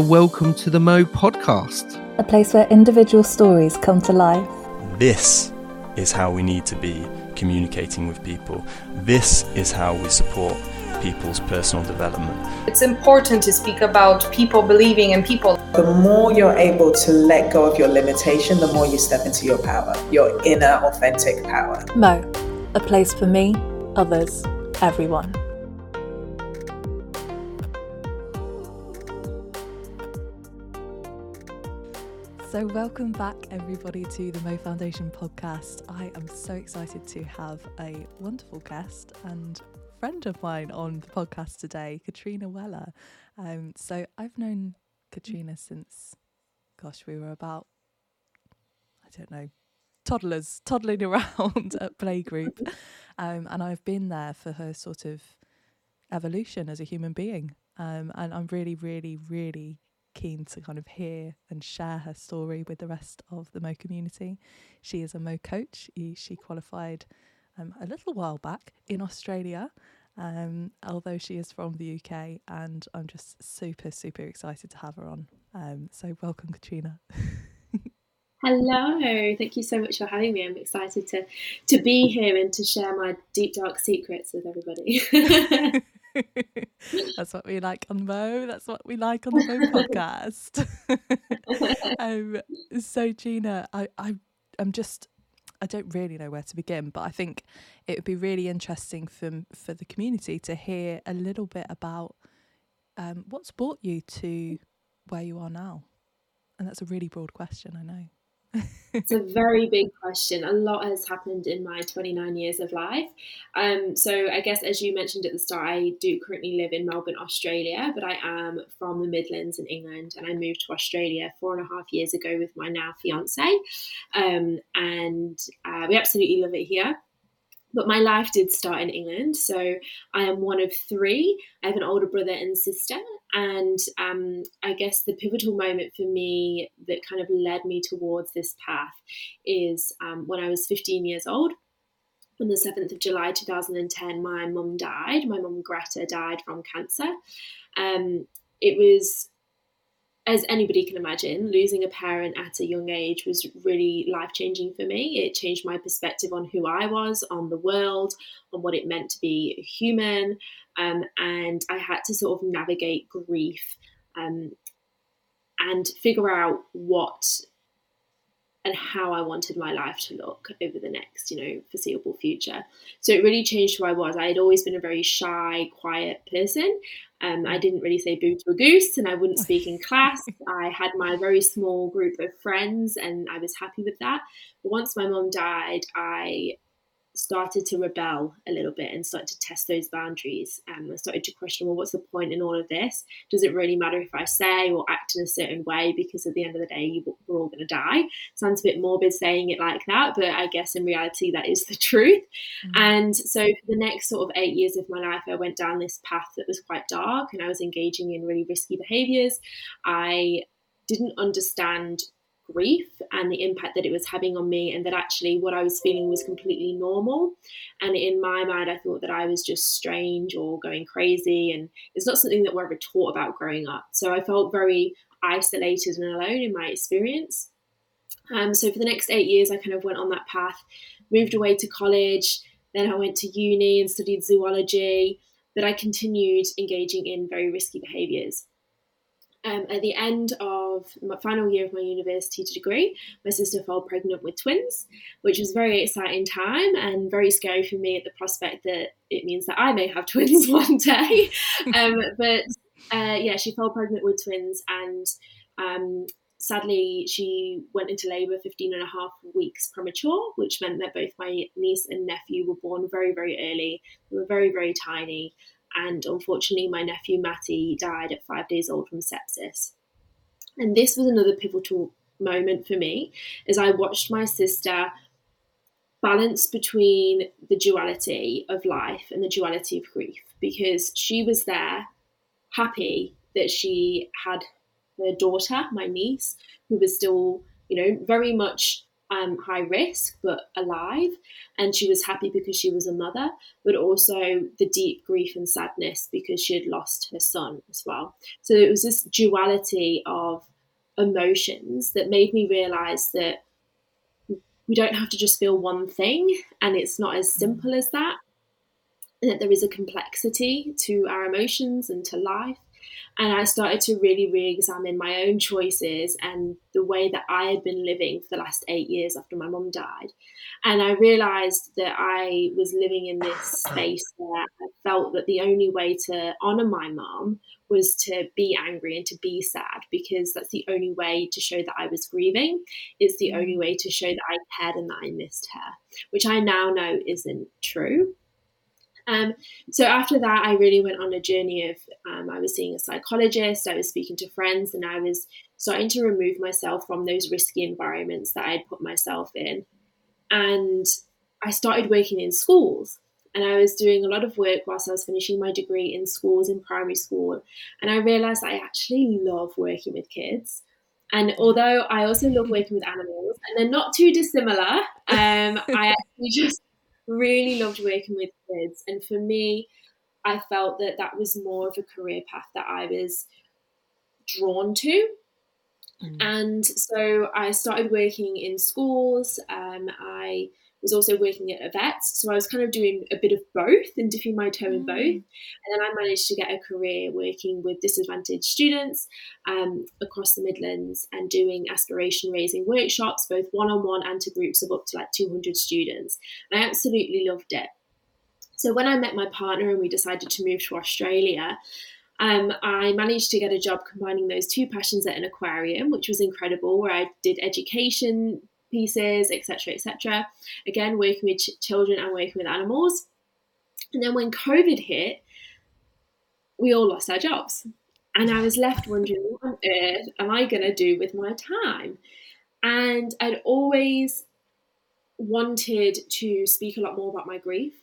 Welcome to the MOE podcast, a place where individual stories come to life. This is how we need to be communicating with people. This is how we support people's personal development. It's important to speak about people believing in people. The more you're able to let go of your limitation, the more you step into your power, your inner authentic power. MOE, a place for me, others, everyone. So, welcome back, everybody, to the MOE Foundation podcast. I am so excited to have a wonderful guest and friend of mine on the podcast today, Katrina Weller. Um, so, I've known Katrina since, gosh, we were about, I don't know, toddlers, toddling around at playgroup. Um, and I've been there for her sort of evolution as a human being. Um, and I'm really, really, really keen to kind of hear and share her story with the rest of the MOE community. She is a MOE coach. She qualified um, a little while back in Australia, um, although she is from the UK, and I'm just super, super excited to have her on. Um, so, welcome, Katrina. Hello, thank you so much for having me. I'm excited to to be here and to share my deep dark secrets with everybody. That's what we like on MOE. That's what we like on the MOE podcast. um, so Gina, I, I I'm just I don't really know where to begin, but I think it would be really interesting for for the community to hear a little bit about um, what's brought you to where you are now. And that's a really broad question, I know it's a very big question. A lot has happened in my 29 years of life. Um, so, I guess as you mentioned at the start, I do currently live in Melbourne, Australia, but I am from the Midlands in England, and I moved to Australia four and a half years ago with my now fiance. Um, and uh, we absolutely love it here. But my life did start in England. So I am one of three. I have an older brother and sister. And um, I guess the pivotal moment for me that kind of led me towards this path is um, when I was 15 years old. On the 7th of July 2010, my mum died. My mum, Greta, died from cancer. Um, it was as anybody can imagine, losing a parent at a young age was really life changing for me. It changed my perspective on who I was, on the world, on what it meant to be human. Um, and I had to sort of navigate grief um, and figure out what and how I wanted my life to look over the next, you know, foreseeable future. So it really changed who I was. I had always been a very shy, quiet person. Um, I didn't really say boo to a goose and I wouldn't speak in class. I had my very small group of friends and I was happy with that. But once my mom died, I started to rebel a little bit and started to test those boundaries. Um, I started to question, well, what's the point in all of this? Does it really matter if I say or act in a certain way? Because at the end of the day, you, we're all going to die. Sounds a bit morbid saying it like that, but I guess in reality, that is the truth. Mm-hmm. And so for the next sort of eight years of my life, I went down this path that was quite dark and I was engaging in really risky behaviors. I didn't understand grief and the impact that it was having on me, and that actually what I was feeling was completely normal. And in my mind, I thought that I was just strange or going crazy, and it's not something that we're ever taught about growing up. So I felt very isolated and alone in my experience. Um, so for the next eight years, I kind of went on that path, moved away to college, then I went to uni and studied zoology. But I continued engaging in very risky behaviours. Um, at the end of my final year of my university degree, my sister fell pregnant with twins, which was a very exciting time and very scary for me at the prospect that it means that I may have twins one day. um, but uh, yeah, she fell pregnant with twins and um, sadly she went into labour 15 and a half weeks premature, which meant that both my niece and nephew were born very, very early. They were very, very tiny and unfortunately, my nephew Matty died at five days old from sepsis. And this was another pivotal moment for me as I watched my sister balance between the duality of life and the duality of grief because she was there happy that she had her daughter, my niece, who was still, you know, very much um, high risk but alive. And she was happy because she was a mother, but also the deep grief and sadness because she had lost her son as well. So it was this duality of emotions that made me realize that we don't have to just feel one thing and it's not as simple as that. And that there is a complexity to our emotions and to life and I started to really re examine my own choices and the way that I had been living for the last eight years after my mum died. And I realized that I was living in this space where I felt that the only way to honor my mum was to be angry and to be sad because that's the only way to show that I was grieving. It's the only mm. way to show that I cared and that I missed her, which I now know isn't true. Um, so after that, I really went on a journey of um, I was seeing a psychologist, I was speaking to friends, and I was starting to remove myself from those risky environments that I'd put myself in. And I started working in schools. And I was doing a lot of work whilst I was finishing my degree in schools, in primary school. And I realized I actually love working with kids. And although I also love working with animals, and they're not too dissimilar, um, I actually just really loved working with kids. And for me, I felt that that was more of a career path that I was drawn to. Mm. And so I started working in schools. Um, I was also working at a vet. So I was kind of doing a bit of both and dipping my toe in both. Mm. And then I managed to get a career working with disadvantaged students um, across the Midlands and doing aspiration raising workshops, both one on one and to groups of up to like 200 students. And I absolutely loved it. So when I met my partner and we decided to move to Australia, um, I managed to get a job combining those two passions at an aquarium, which was incredible, where I did education pieces, etc., etc. Again, working with ch- children and working with animals. And then when COVID hit, we all lost our jobs. And I was left wondering, what on earth am I going to do with my time? And I'd always wanted to speak a lot more about my grief.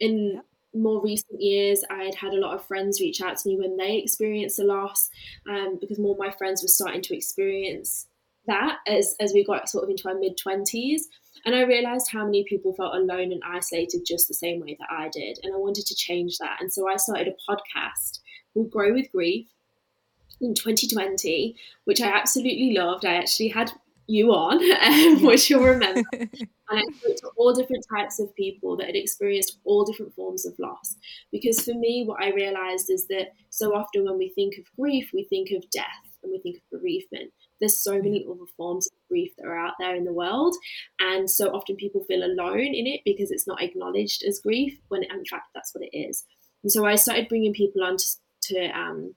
In more recent years, I had had a lot of friends reach out to me when they experienced a loss, um, because more of my friends were starting to experience that as as we got sort of into our mid twenties. And I realized how many people felt alone and isolated just the same way that I did. And I wanted to change that. And so I started a podcast called Grow with Grief in 2020, which I absolutely loved. I actually had you on, um, which you'll remember. and I spoke to all different types of people that had experienced all different forms of loss. Because for me, what I realized is that so often when we think of grief, we think of death and we think of bereavement there's so many other forms of grief that are out there in the world and so often people feel alone in it because it's not acknowledged as grief when in fact that's what it is. And so i started bringing people on to, to um,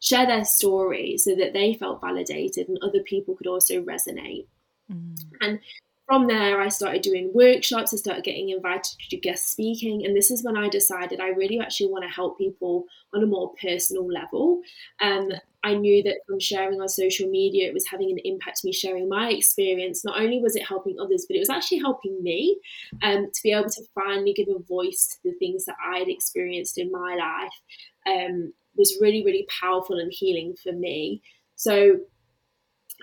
share their story so that they felt validated and other people could also resonate. Mm. and from there, I started doing workshops. I started getting invited to guest speaking. And this is when I decided I really actually want to help people on a more personal level. Um, I knew that from sharing on social media, it was having an impact me sharing my experience. Not only was it helping others, but it was actually helping me um, to be able to finally give a voice to the things that I had experienced in my life. Um, was really, really powerful and healing for me. So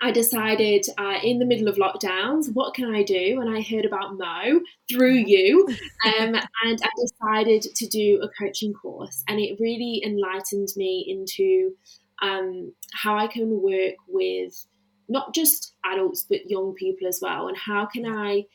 I decided uh, in the middle of lockdowns, what can I do? And I heard about MOE through you, um, and I decided to do a coaching course. And it really enlightened me into um, how I can work with not just adults, but young people as well. And how can I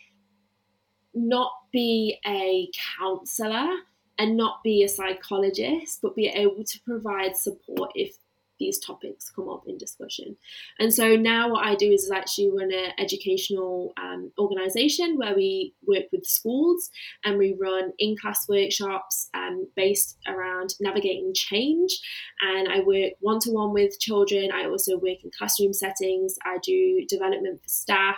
not be a counselor and not be a psychologist, but be able to provide support if these topics come up in discussion. And so now what I do is actually run an educational um, organization where we work with schools and we run in-class workshops um, based around navigating change. And I work one-to-one with children. I also work in classroom settings. I do development for staff.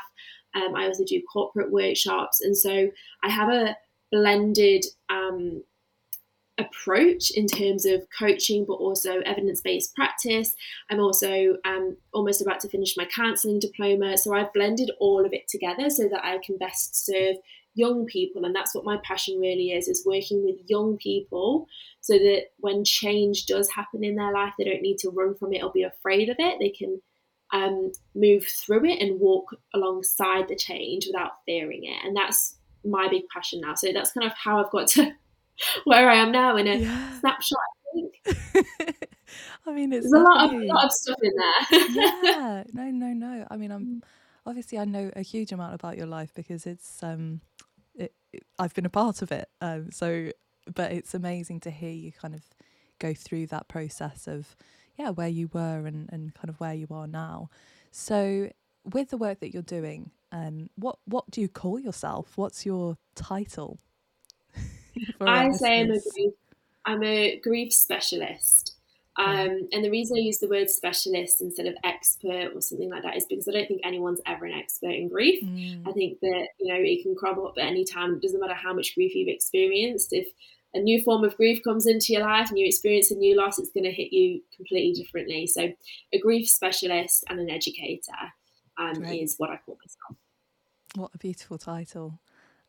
Um, I also do corporate workshops. And so I have a blended um, approach in terms of coaching, but also evidence based practice. I'm also um, almost about to finish my counselling diploma. So I've blended all of it together so that I can best serve young people and that's what my passion really is is working with young people so that when change does happen in their life they don't need to run from it or be afraid of it they can um, move through it and walk alongside the change without fearing it. And that's my big passion now. So that's kind of how I've got to where I am now in a yeah. snapshot. I think. I mean, it's There's a lot of, a lot of stuff in there. yeah, no, no, no. I mean, I'm mm. obviously I know a huge amount about your life because it's um, it, it, I've been a part of it. Um, so, but it's amazing to hear you kind of go through that process of yeah where you were and and kind of where you are now. So, with the work that you're doing, um, what what do you call yourself? What's your title? I say I'm a grief, I'm a grief specialist. Um, and the reason I use the word specialist instead of expert or something like that is because I don't think anyone's ever an expert in grief. Mm. I think that, you know, it can crop up at any time. It doesn't matter how much grief you've experienced. If a new form of grief comes into your life and you experience a new loss, it's going to hit you completely differently. So, a grief specialist and an educator um, is what I call myself. What a beautiful title.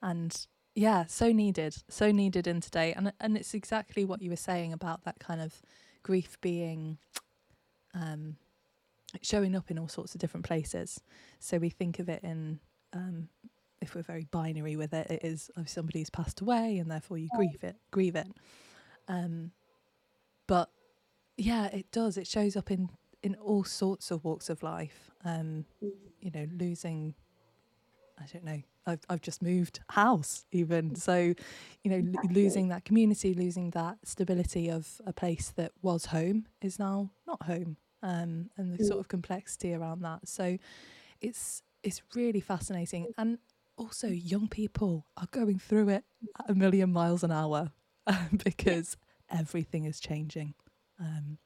And yeah, so needed, so needed in today. And, and it's exactly what you were saying about that kind of grief being um, showing up in all sorts of different places. So we think of it in, um, if we're very binary with it, it is of somebody who's passed away, and therefore you grieve it, grieve it. Um, but yeah, it does. It shows up in in all sorts of walks of life. Um, you know, losing. I don't know. I've I've just moved house even so, you know, exactly. losing that community, losing that stability of a place that was home is now not home, um, and the mm. sort of complexity around that. So, it's it's really fascinating, and also young people are going through it at a million miles an hour because everything is changing. Um,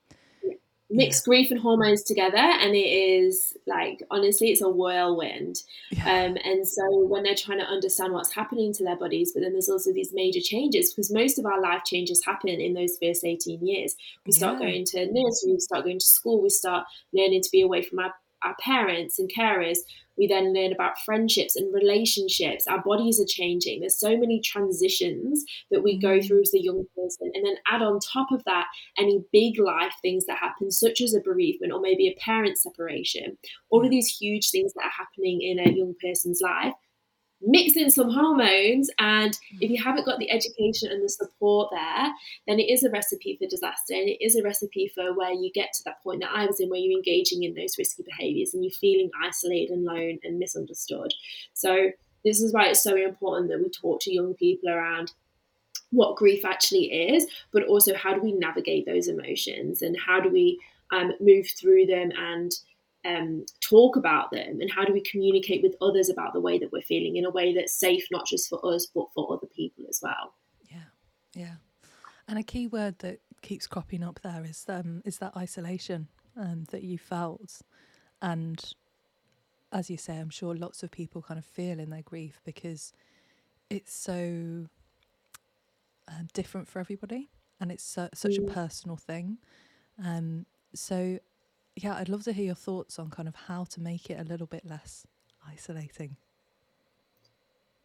mix yeah. grief and hormones together and it is like honestly it's a whirlwind yeah. um, and so when they're trying to understand what's happening to their bodies but then there's also these major changes because most of our life changes happen in those first 18 years we start yeah. going to nursery we start going to school we start learning to be away from our our parents and carers. We then learn about friendships and relationships. Our bodies are changing. There's so many transitions that we go mm-hmm. through as a young person. And then add on top of that any big life things that happen, such as a bereavement or maybe a parent separation. All of these huge things that are happening in a young person's life mix in some hormones and if you haven't got the education and the support there then it is a recipe for disaster and it is a recipe for where you get to that point that i was in where you're engaging in those risky behaviors and you're feeling isolated and alone and misunderstood. So this is why it's so important that we talk to young people around what grief actually is but also how do we navigate those emotions and how do we um, move through them and um, talk about them and how do we communicate with others about the way that we're feeling in a way that's safe not just for us but for other people as well. Yeah yeah. And a key word that keeps cropping up there is um, is that isolation um, that you felt. And as you say i'm sure lots of people kind of feel in their grief because it's so uh, different for everybody and it's such mm. a personal thing. Um, so yeah, I'd love to hear your thoughts on kind of how to make it a little bit less isolating.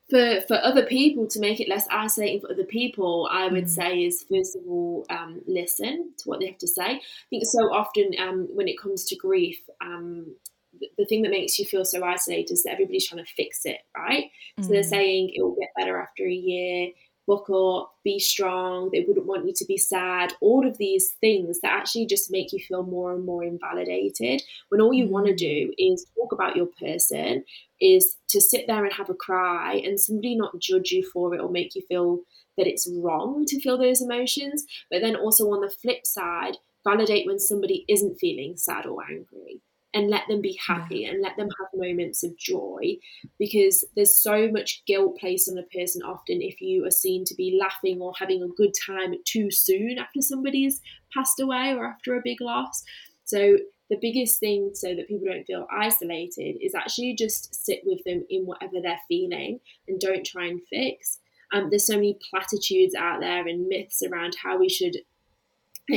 For for other people to make it less isolating for other people, I would mm. say is first of all um, listen to what they have to say. I think so often um, when it comes to grief, um, the, the thing that makes you feel so isolated is that everybody's trying to fix it, right? Mm. So they're mm. saying it will get better after a year buck up, be strong, they wouldn't want you to be sad, all of these things that actually just make you feel more and more invalidated. When all you want to mm. do is talk about your person, is to sit there and have a cry and somebody not judge you for it or make you feel that it's wrong to feel those emotions. But then also on the flip side, validate when somebody isn't feeling sad or angry and let them be happy yeah. and let them have moments of joy because there's so much guilt placed on a person often if you are seen to be laughing or having a good time too soon after somebody's passed away or after a big loss so the biggest thing so that people don't feel isolated is actually just sit with them in whatever they're feeling and don't try and fix um, there's so many platitudes out there and myths around how we should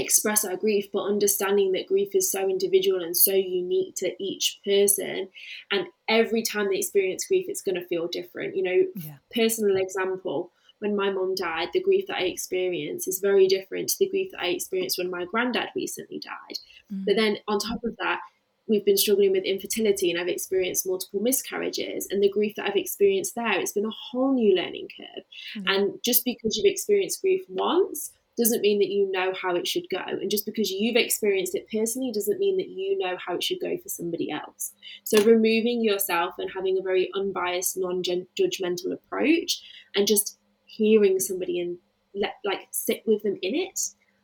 express our grief, but understanding that grief is so individual and so unique to each person. And every time they experience grief, it's going to feel different. You know, yeah. personal example when my mom died, the grief that I experienced is very different to the grief that I experienced when my granddad recently died. Mm. But then on top of that, we've been struggling with infertility and I've experienced multiple miscarriages and the grief that I've experienced there, it's been a whole new learning curve. Mm-hmm. And just because you've experienced grief once doesn't mean that you know how it should go. And just because you've experienced it personally doesn't mean that you know how it should go for somebody else. So removing yourself and having a very unbiased, non-judgmental approach and just hearing somebody and let like sit with them in it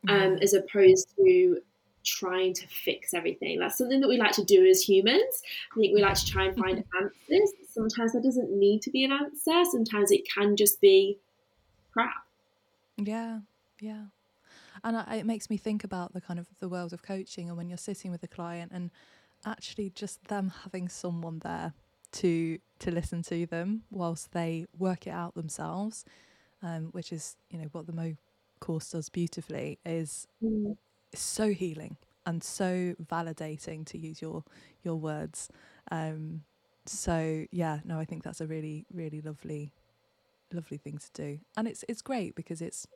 um, mm-hmm. as opposed to trying to fix everything. That's something that we like to do as humans. I think we like to try and find answers. Sometimes there doesn't need to be an answer. Sometimes it can just be crap. Yeah, yeah. And I, it makes me think about the kind of the world of coaching and when you're sitting with a client and actually just them having someone there to to listen to them whilst they work it out themselves, um, which is you know what the MOE course does beautifully is mm so healing and so validating to use your your words. Um, so yeah, no, I think that's a really really lovely lovely thing to do, and it's it's great because it's.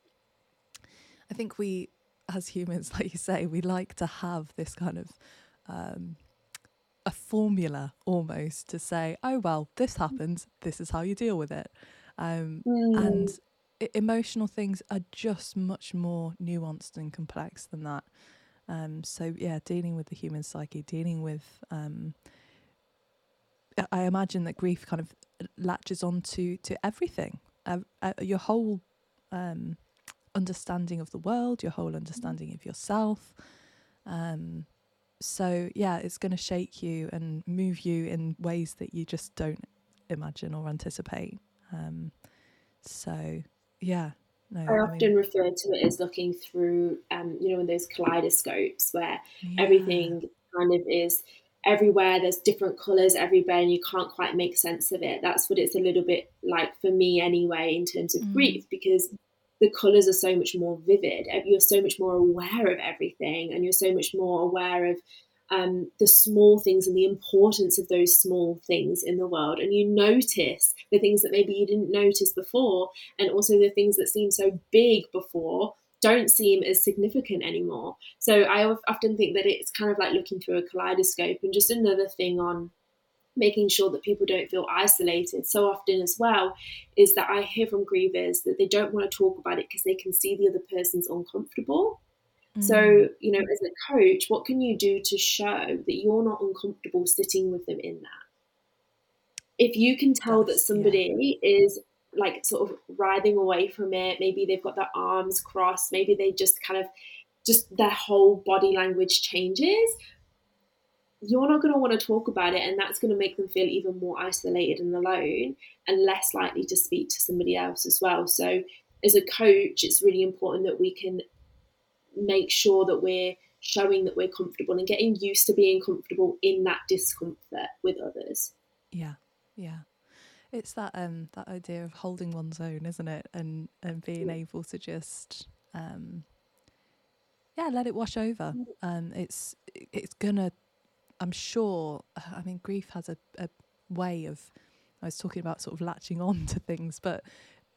I think we, as humans, like you say, we like to have this kind of. Um, a formula almost to say, oh well, this happens. This is how you deal with it, um, mm. and emotional things are just much more nuanced and complex than that. Um, so yeah, dealing with the human psyche, dealing with, um, I imagine that grief kind of latches on to, to everything, uh, uh, your whole um, understanding of the world, your whole understanding of yourself. Um, so yeah, it's going to shake you and move you in ways that you just don't imagine or anticipate. Um, so yeah. No, I, I often mean, refer to it as looking through, um, you know, in those kaleidoscopes where yeah. everything kind of is everywhere. There's different colours everywhere, and you can't quite make sense of it. That's what it's a little bit like for me, anyway, in terms of mm. grief, because the colours are so much more vivid. You're so much more aware of everything, and you're so much more aware of um, the small things and the importance of those small things in the world. And you notice the things that maybe you didn't notice before, and also the things that seem so big before don't seem as significant anymore. So I often think that it's kind of like looking through a kaleidoscope. And just another thing on making sure that people don't feel isolated so often as well is that I hear from grievers that they don't want to talk about it because they can see the other person's uncomfortable. So, mm. you know, as a coach, what can you do to show that you're not uncomfortable sitting with them in that? If you can tell That's, that somebody yeah. is like sort of writhing away from it, maybe they've got their arms crossed, maybe they just kind of just their whole body language changes, you're not going to want to talk about it, and that's going to make them feel even more isolated and alone and less likely to speak to somebody else as well. So, as a coach, it's really important that we can make sure that we're showing that we're comfortable and getting used to being comfortable in that discomfort with others. Yeah, yeah. It's that um that idea of holding one's own, isn't it? And and being able to just um yeah, let it wash over. Um it's it's gonna I'm sure I mean grief has a, a way of I was talking about sort of latching on to things, but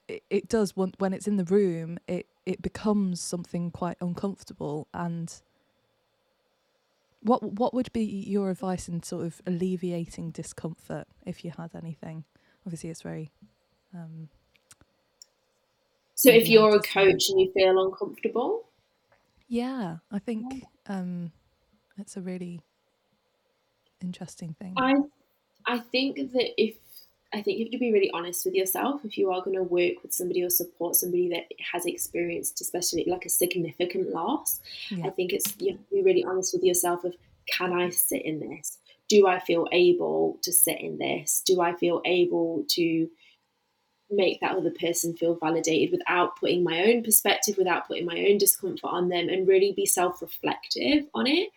it, it does when, when it's in the room it it becomes something quite uncomfortable. And what what would be your advice in sort of alleviating discomfort if you had anything? Obviously it's very um, so if you're a coach and you feel uncomfortable? Yeah i think um, it's a really interesting thing i i think that if I think you have to be really honest with yourself if you are going to work with somebody or support somebody that has experienced, especially like a significant loss. Yeah. I think it's you have to be really honest with yourself of can I sit in this? Do I feel able to sit in this? Do I feel able to make that other person feel validated without putting my own perspective, without putting my own discomfort on them, and really be self reflective on it?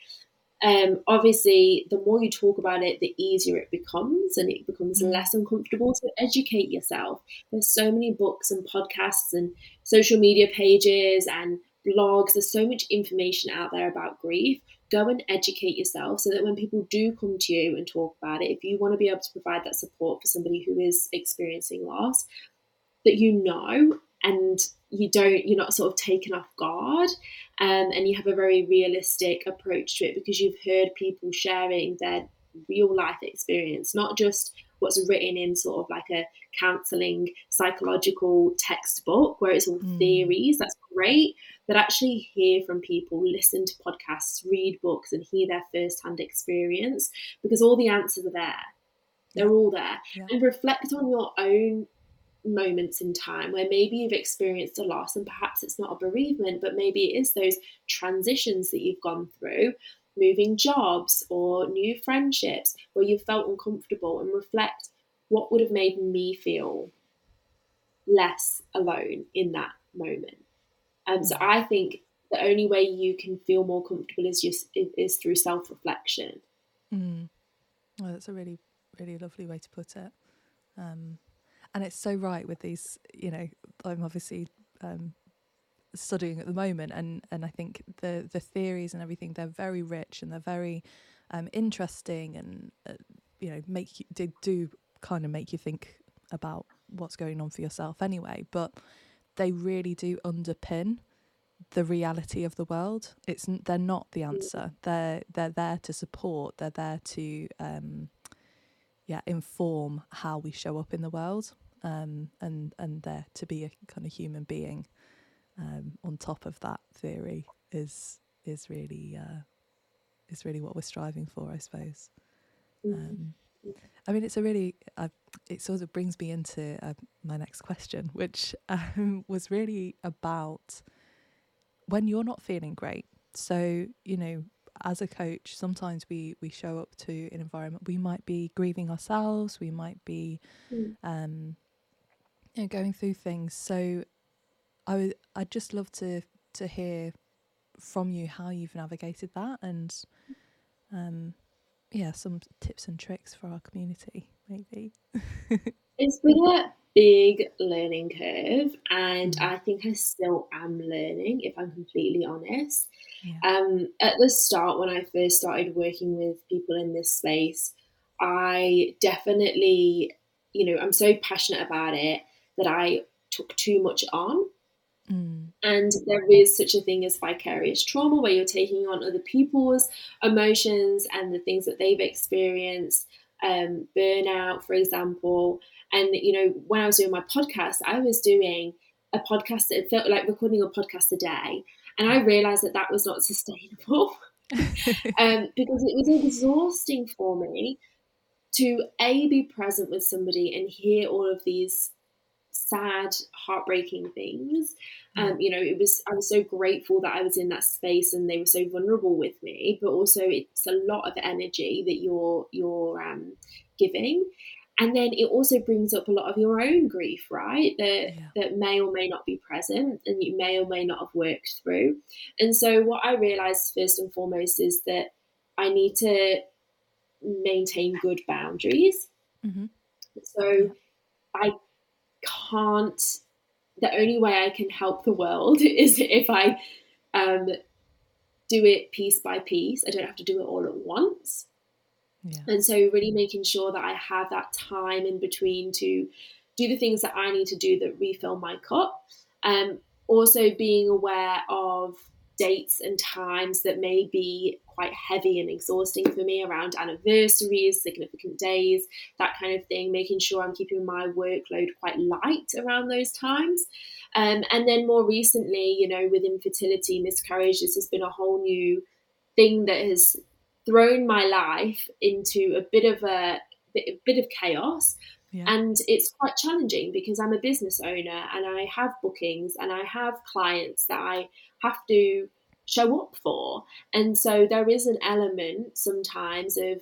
Um, obviously, the more you talk about it, the easier it becomes, and it becomes mm. less uncomfortable to educate yourself. There's so many books and podcasts and social media pages and blogs. There's so much information out there about grief. Go and educate yourself so that when people do come to you and talk about it, if you want to be able to provide that support for somebody who is experiencing loss, that you know and you don't, you're not sort of taken off guard um, and you have a very realistic approach to it because you've heard people sharing their real life experience, not just what's written in sort of like a counseling psychological textbook where it's all mm. theories. That's great. But actually hear from people, listen to podcasts, read books, and hear their first hand experience because all the answers are there. They're all there. Yeah. And reflect on your own moments in time where maybe you've experienced a loss and perhaps it's not a bereavement, but maybe it is those transitions that you've gone through, moving jobs or new friendships where you felt uncomfortable and reflect what would have made me feel less alone in that moment. Um, so I think the only way you can feel more comfortable is just is through self reflection. Mm. Well, that's a really really lovely way to put it. Um, and it's so right with these you know i'm obviously um, studying at the moment and and i think the the theories and everything they're very rich and they're very um, interesting and uh, you know make you do, do kind of make you think about what's going on for yourself anyway. But they really do underpin the reality of the world. It's they're not the answer. They're they're there to support. They're there to um, yeah inform how we show up in the world um, and and there to be a kind of human being um, on top of that theory is is really uh, is really what we're striving for, I suppose. Mm-hmm. Um, I mean, it's a really uh, it sort of brings me into uh, my next question, which um, was really about when you're not feeling great. So you know, as a coach, sometimes we we show up to an environment. We might be grieving ourselves. We might be, mm. um, you know, going through things. So, I would I'd just love to to hear from you how you've navigated that and, um, yeah, some tips and tricks for our community, maybe. it's been a big learning curve, and mm. I think I still am learning, if I'm completely honest. Yeah. Um, at the start, when I first started working with people in this space, I definitely, you know, I'm so passionate about it that I took too much on. Mm. And there is such a thing as vicarious trauma where you're taking on other people's emotions and the things that they've experienced, um, burnout, for example. And, you know, when I was doing my podcast, I was doing a podcast that felt like recording a podcast a day. And I realized that that was not sustainable um, because it was exhausting for me to A, be present with somebody and hear all of these sad, heartbreaking things. Mm. Um, you know, it was I was so grateful that I was in that space and they were so vulnerable with me. But also, it's a lot of energy that you're you're um, giving, and then it also brings up a lot of your own grief, right? That yeah. that may or may not be present, and you may or may not have worked through. And so, what I realized first and foremost is that I need to maintain good boundaries. Mm-hmm. So, I can't the only way I can help the world is if I um, do it piece by piece. I don't have to do it all at once. Yeah. And so, really making sure that I have that time in between to do the things that I need to do that refill my cup. Um, also, being aware of dates and times that may be quite heavy and exhausting for me around anniversaries, significant days, that kind of thing, making sure I'm keeping my workload quite light around those times. Um, and then more recently, you know, with infertility, miscarriage, this has been a whole new thing that has thrown my life into a bit of a bit, a bit of chaos. Yeah. And it's quite challenging because I'm a business owner and I have bookings and I have clients that I have to show up for. And so there is an element sometimes of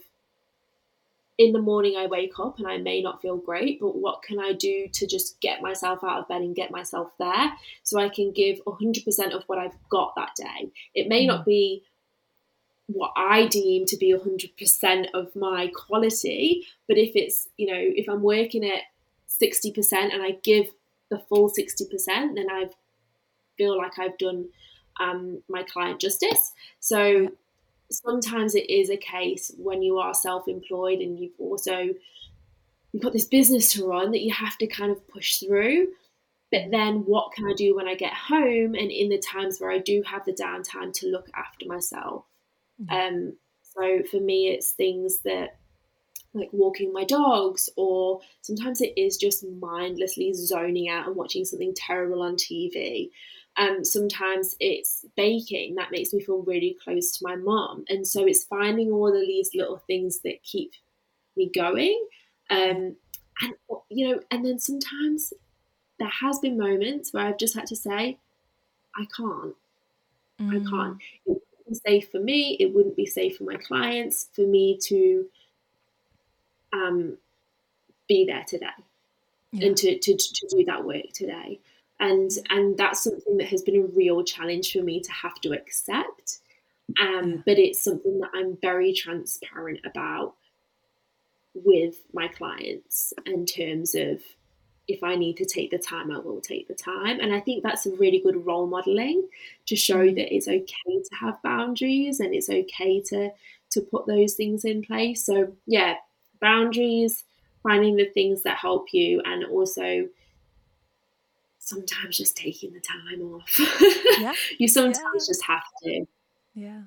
in the morning I wake up and I may not feel great, but what can I do to just get myself out of bed and get myself there so I can give 100% of what I've got that day? It may mm. not be what I deem to be 100% of my quality, but if it's, you know, if I'm working at 60% and I give the full 60%, then I feel like I've done um, my client justice. So sometimes it is a case when you are self-employed and you've also you've got this business to run that you have to kind of push through. but then what can I do when I get home and in the times where I do have the downtime to look after myself? Mm-hmm. Um, so for me, it's things that like walking my dogs, or sometimes it is just mindlessly zoning out and watching something terrible on TV. Um, sometimes it's baking that makes me feel really close to my mom, and so it's finding all of these little things that keep me going. Um, and you know, and then sometimes there has been moments where I've just had to say, I can't. Mm. I can't. It be safe for me. It wouldn't be safe for my clients for me to um, be there today yeah. and to, to, to do that work today. And and that's something that has been a real challenge for me to have to accept. Um. But it's something that I'm very transparent about with my clients in terms of if I need to take the time, I will take the time. And I think that's a really good role modeling to show mm. that it's okay to have boundaries and it's okay to to put those things in place. So yeah, boundaries, finding the things that help you, and also sometimes just taking the time off. Yeah. you sometimes yeah. just have to. Yeah.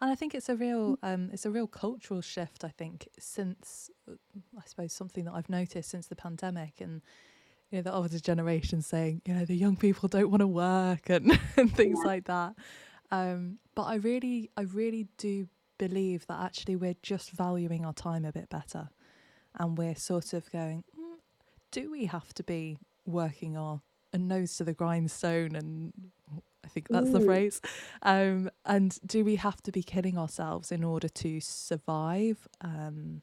And I think it's a real um, it's a real cultural shift. I think since I suppose something that I've noticed since the pandemic, and you know the older generation saying you know the young people don't want to work and, and things yeah. like that. Um, but I really I really do believe that actually we're just valuing our time a bit better, and we're sort of going, mm, do we have to be working our a nose to the grindstone and I think that's Ooh. the phrase. Um, and do we have to be killing ourselves in order to survive? Um,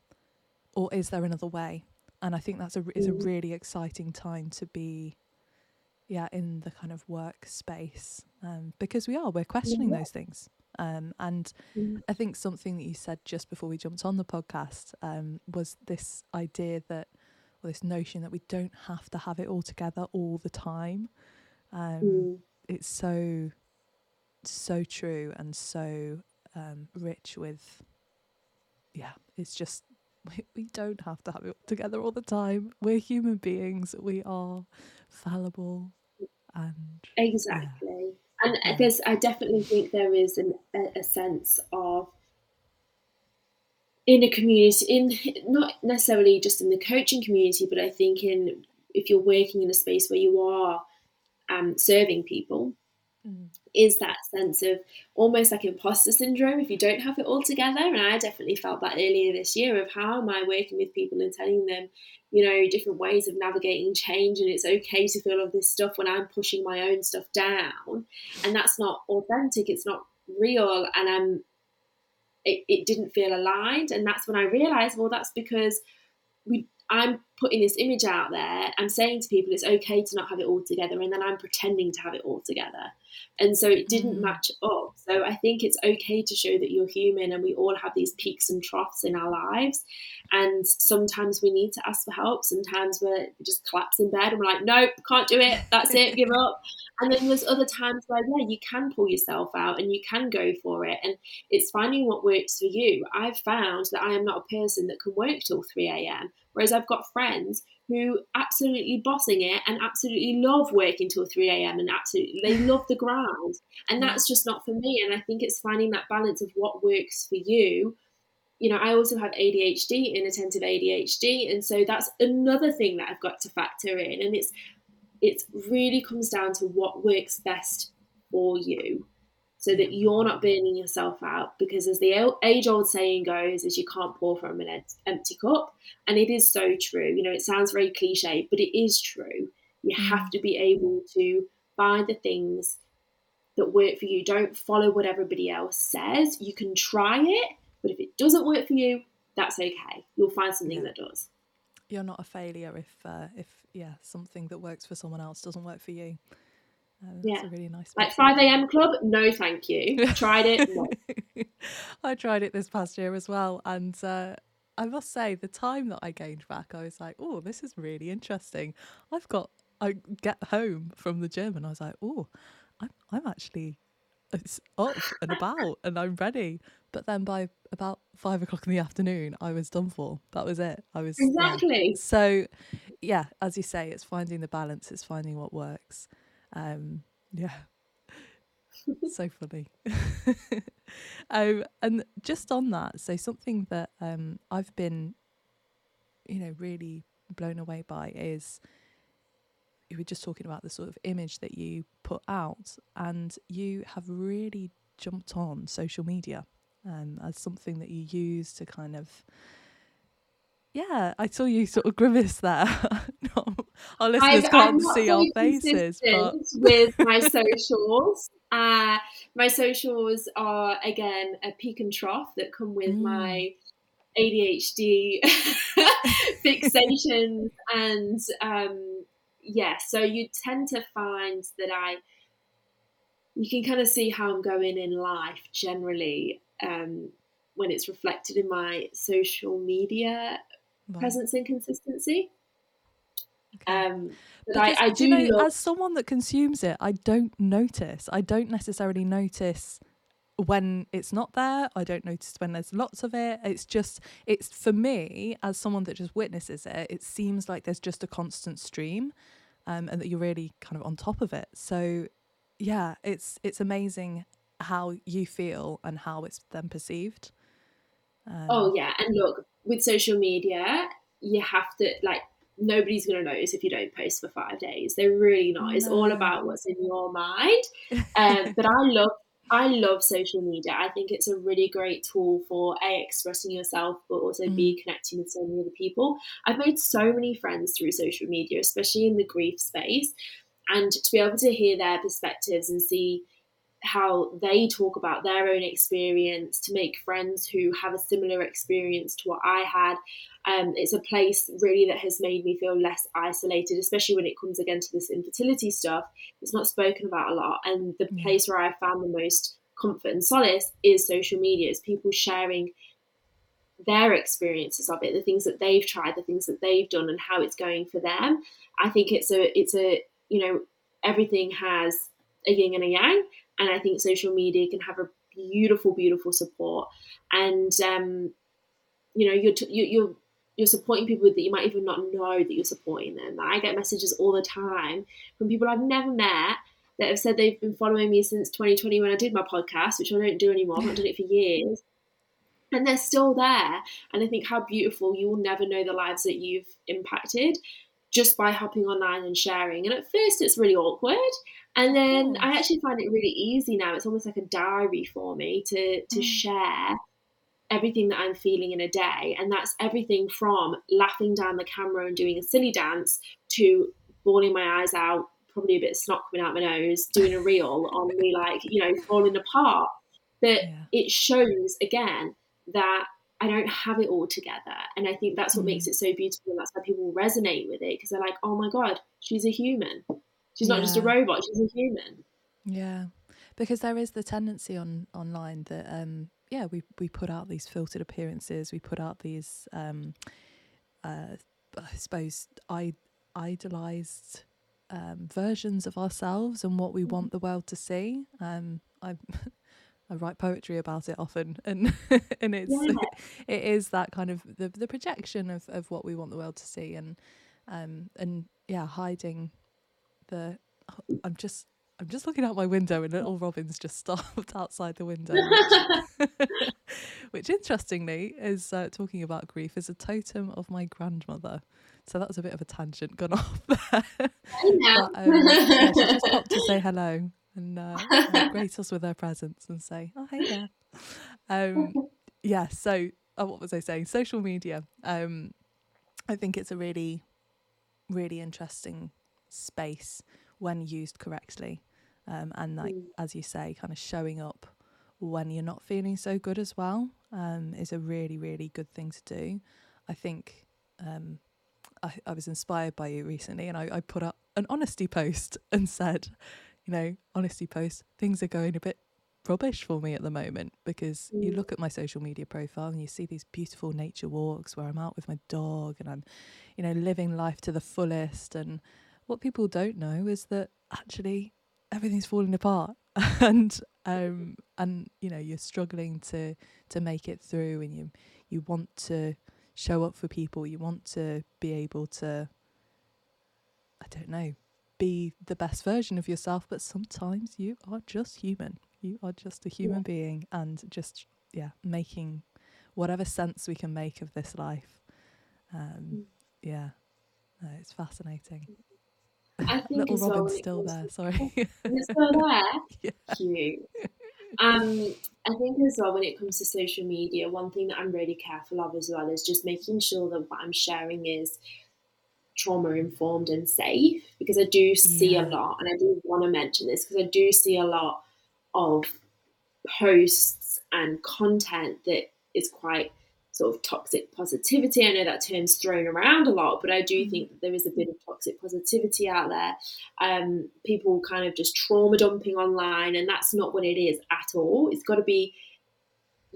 or is there another way? And I think that's a is a really exciting time to be, yeah, in the kind of workspace um, because we are we're questioning yeah. those things. Um, and mm. I think something that you said just before we jumped on the podcast um, was this idea that, or this notion that we don't have to have it all together all the time. Um, mm it's so so true and so um, rich with yeah it's just we, we don't have to have it together all the time we're human beings we are fallible and exactly yeah. and yeah. there's i definitely think there is an, a, a sense of in a community in not necessarily just in the coaching community but i think in if you're working in a space where you are um, serving people mm. is that sense of almost like imposter syndrome if you don't have it all together. And I definitely felt that earlier this year of how am I working with people and telling them, you know, different ways of navigating change. And it's okay to feel all of this stuff when I'm pushing my own stuff down. And that's not authentic, it's not real. And I'm it, it didn't feel aligned. And that's when I realized, well, that's because we I'm putting this image out there. I'm saying to people it's okay to not have it all together, and then I'm pretending to have it all together. And so it didn't mm. match up. So I think it's okay to show that you're human and we all have these peaks and troughs in our lives. And sometimes we need to ask for help. Sometimes we're just collapse in bed and we're like, nope, can't do it. That's it, give up. And then there's other times where, yeah, you can pull yourself out and you can go for it. And it's finding what works for you. I've found that I am not a person that can work till 3 a.m. Whereas I've got friends who absolutely bossing it and absolutely love working till 3 a.m. and absolutely they love the grind. And that's just not for me. And I think it's finding that balance of what works for you. You know, I also have ADHD, inattentive ADHD, and so that's another thing that I've got to factor in. And it's it really comes down to what works best for you so that you're not burning yourself out because as the age old saying goes is you can't pour from an empty cup. And it is so true you know it sounds very cliche but it is true. You mm. have to be able to buy the things that work for you. Don't follow what everybody else says. You can try it but if it doesn't work for you that's okay. You'll find something yeah. that does. You're not a failure if uh, if yeah something that works for someone else doesn't work for you yeah, really nice. Like five a.m. club? No, thank you. Tried it. No. I tried it this past year as well, and uh, I must say the time that I gained back, I was like, oh, this is really interesting. I've got. I get home from the gym, and I was like, oh, I'm I'm actually up and about, and I'm ready. But then by about five o'clock in the afternoon, I was done for. That was it. I was exactly. Yeah. So yeah, as you say, it's finding the balance. It's finding what works. Um, yeah, so funny. um, and just on that, so something that um, I've been, you know, really blown away by is you were just talking about the sort of image that you put out, and you have really jumped on social media um, as something that you use to kind of. Yeah, I saw you sort of grimace there. Our listeners I've, can't see our faces, but with my socials, uh, my socials are again a peak and trough that come with mm. my ADHD fixations and um, yeah, so you tend to find that I you can kind of see how I'm going in life generally um, when it's reflected in my social media right. presence and consistency. Okay. Um, but I, I, do, you know, as someone that consumes it, I don't notice. I don't necessarily notice when it's not there. I don't notice when there's lots of it. It's just, it's for me, as someone that just witnesses it, it seems like there's just a constant stream um, and that you're really kind of on top of it. So, yeah, it's it's amazing how you feel and how it's then perceived. Um, oh, yeah. And look, with social media, you have to, like, nobody's going to notice if you don't post for five days. They're really not. It's all about what's in your mind. Um, but I love I love social media. I think it's a really great tool for a expressing yourself, but also mm. b connecting with so many other people. I've made so many friends through social media, especially in the grief space, and to be able to hear their perspectives and see how they talk about their own experience to make friends who have a similar experience to what I had. Um, it's a place really that has made me feel less isolated, especially when it comes again to this infertility stuff. It's not spoken about a lot. And the mm. place where I found the most comfort and solace is social media, it's people sharing their experiences of it, the things that they've tried, the things that they've done, and how it's going for them. I think it's a, it's a, you know, everything has a yin and a yang and I think social media can have a beautiful, beautiful support. And um, you know, you're t- you're you're supporting people that you might even not know that you're supporting them. I get messages all the time from people I've never met that have said they've been following me since 2020 when I did my podcast, which I don't do anymore. I've done it for years. And they're still there. And I think how beautiful you will never know the lives that you've impacted just by hopping online and sharing. And at first, it's really awkward. And then I actually find it really easy now. It's almost like a diary for me to to mm. share everything that I'm feeling in a day. And that's everything from laughing down the camera and doing a silly dance to bawling my eyes out, probably a bit of snot coming out my nose, doing a reel on me like, you know, falling apart. But yeah. it shows again that I don't have it all together. And I think that's what mm. makes it so beautiful. And that's why people resonate with it because they're like, oh my God, she's a human. She's not yeah. just a robot, she's a human. Yeah. Because there is the tendency on online that um yeah, we we put out these filtered appearances, we put out these um uh I suppose I idolized um, versions of ourselves and what we mm-hmm. want the world to see. Um, I I write poetry about it often, and and it's yeah. it is that kind of the the projection of, of what we want the world to see, and um and yeah, hiding the I'm just I'm just looking out my window and little Robin's just stopped outside the window, which, which interestingly is uh, talking about grief is a totem of my grandmother. So that was a bit of a tangent gone off there. but, um, yeah, she just popped to say hello and uh, grace us with their presence and say, "Oh, hey there." Um, yeah. So, uh, what was I saying? Social media. Um, I think it's a really, really interesting space when used correctly. Um, and like mm. as you say, kind of showing up when you're not feeling so good as well um, is a really really good thing to do. I think um, I, I, was inspired by you recently, and I, I put up an honesty post and said, you know, honesty post, things are going a bit rubbish for me at the moment because mm. you look at my social media profile and you see these beautiful nature walks where I'm out with my dog and I'm, you know, living life to the fullest. And what people don't know is that actually everything's falling apart. And um and you know you're struggling to to make it through and you you want to show up for people. You want to be able to I don't know, be the best version of yourself, but sometimes you are just human. You are just a human yeah. being and just, yeah, making whatever sense we can make of this life. Um, mm. Yeah, no, it's fascinating. I think Little Robin's well still there. Sorry, it's still there. yeah. Cute. Um, I think as well when it comes to social media, one thing that I'm really careful of as well is just making sure that what I'm sharing is trauma informed and safe because I do see yeah. a lot, and I do want to mention this because I do see a lot of posts and content that is quite sort of toxic positivity. I know that term's thrown around a lot, but I do mm-hmm. think that there is a bit of toxic positivity out there. Um, people kind of just trauma dumping online, and that's not what it is at all. It's got to be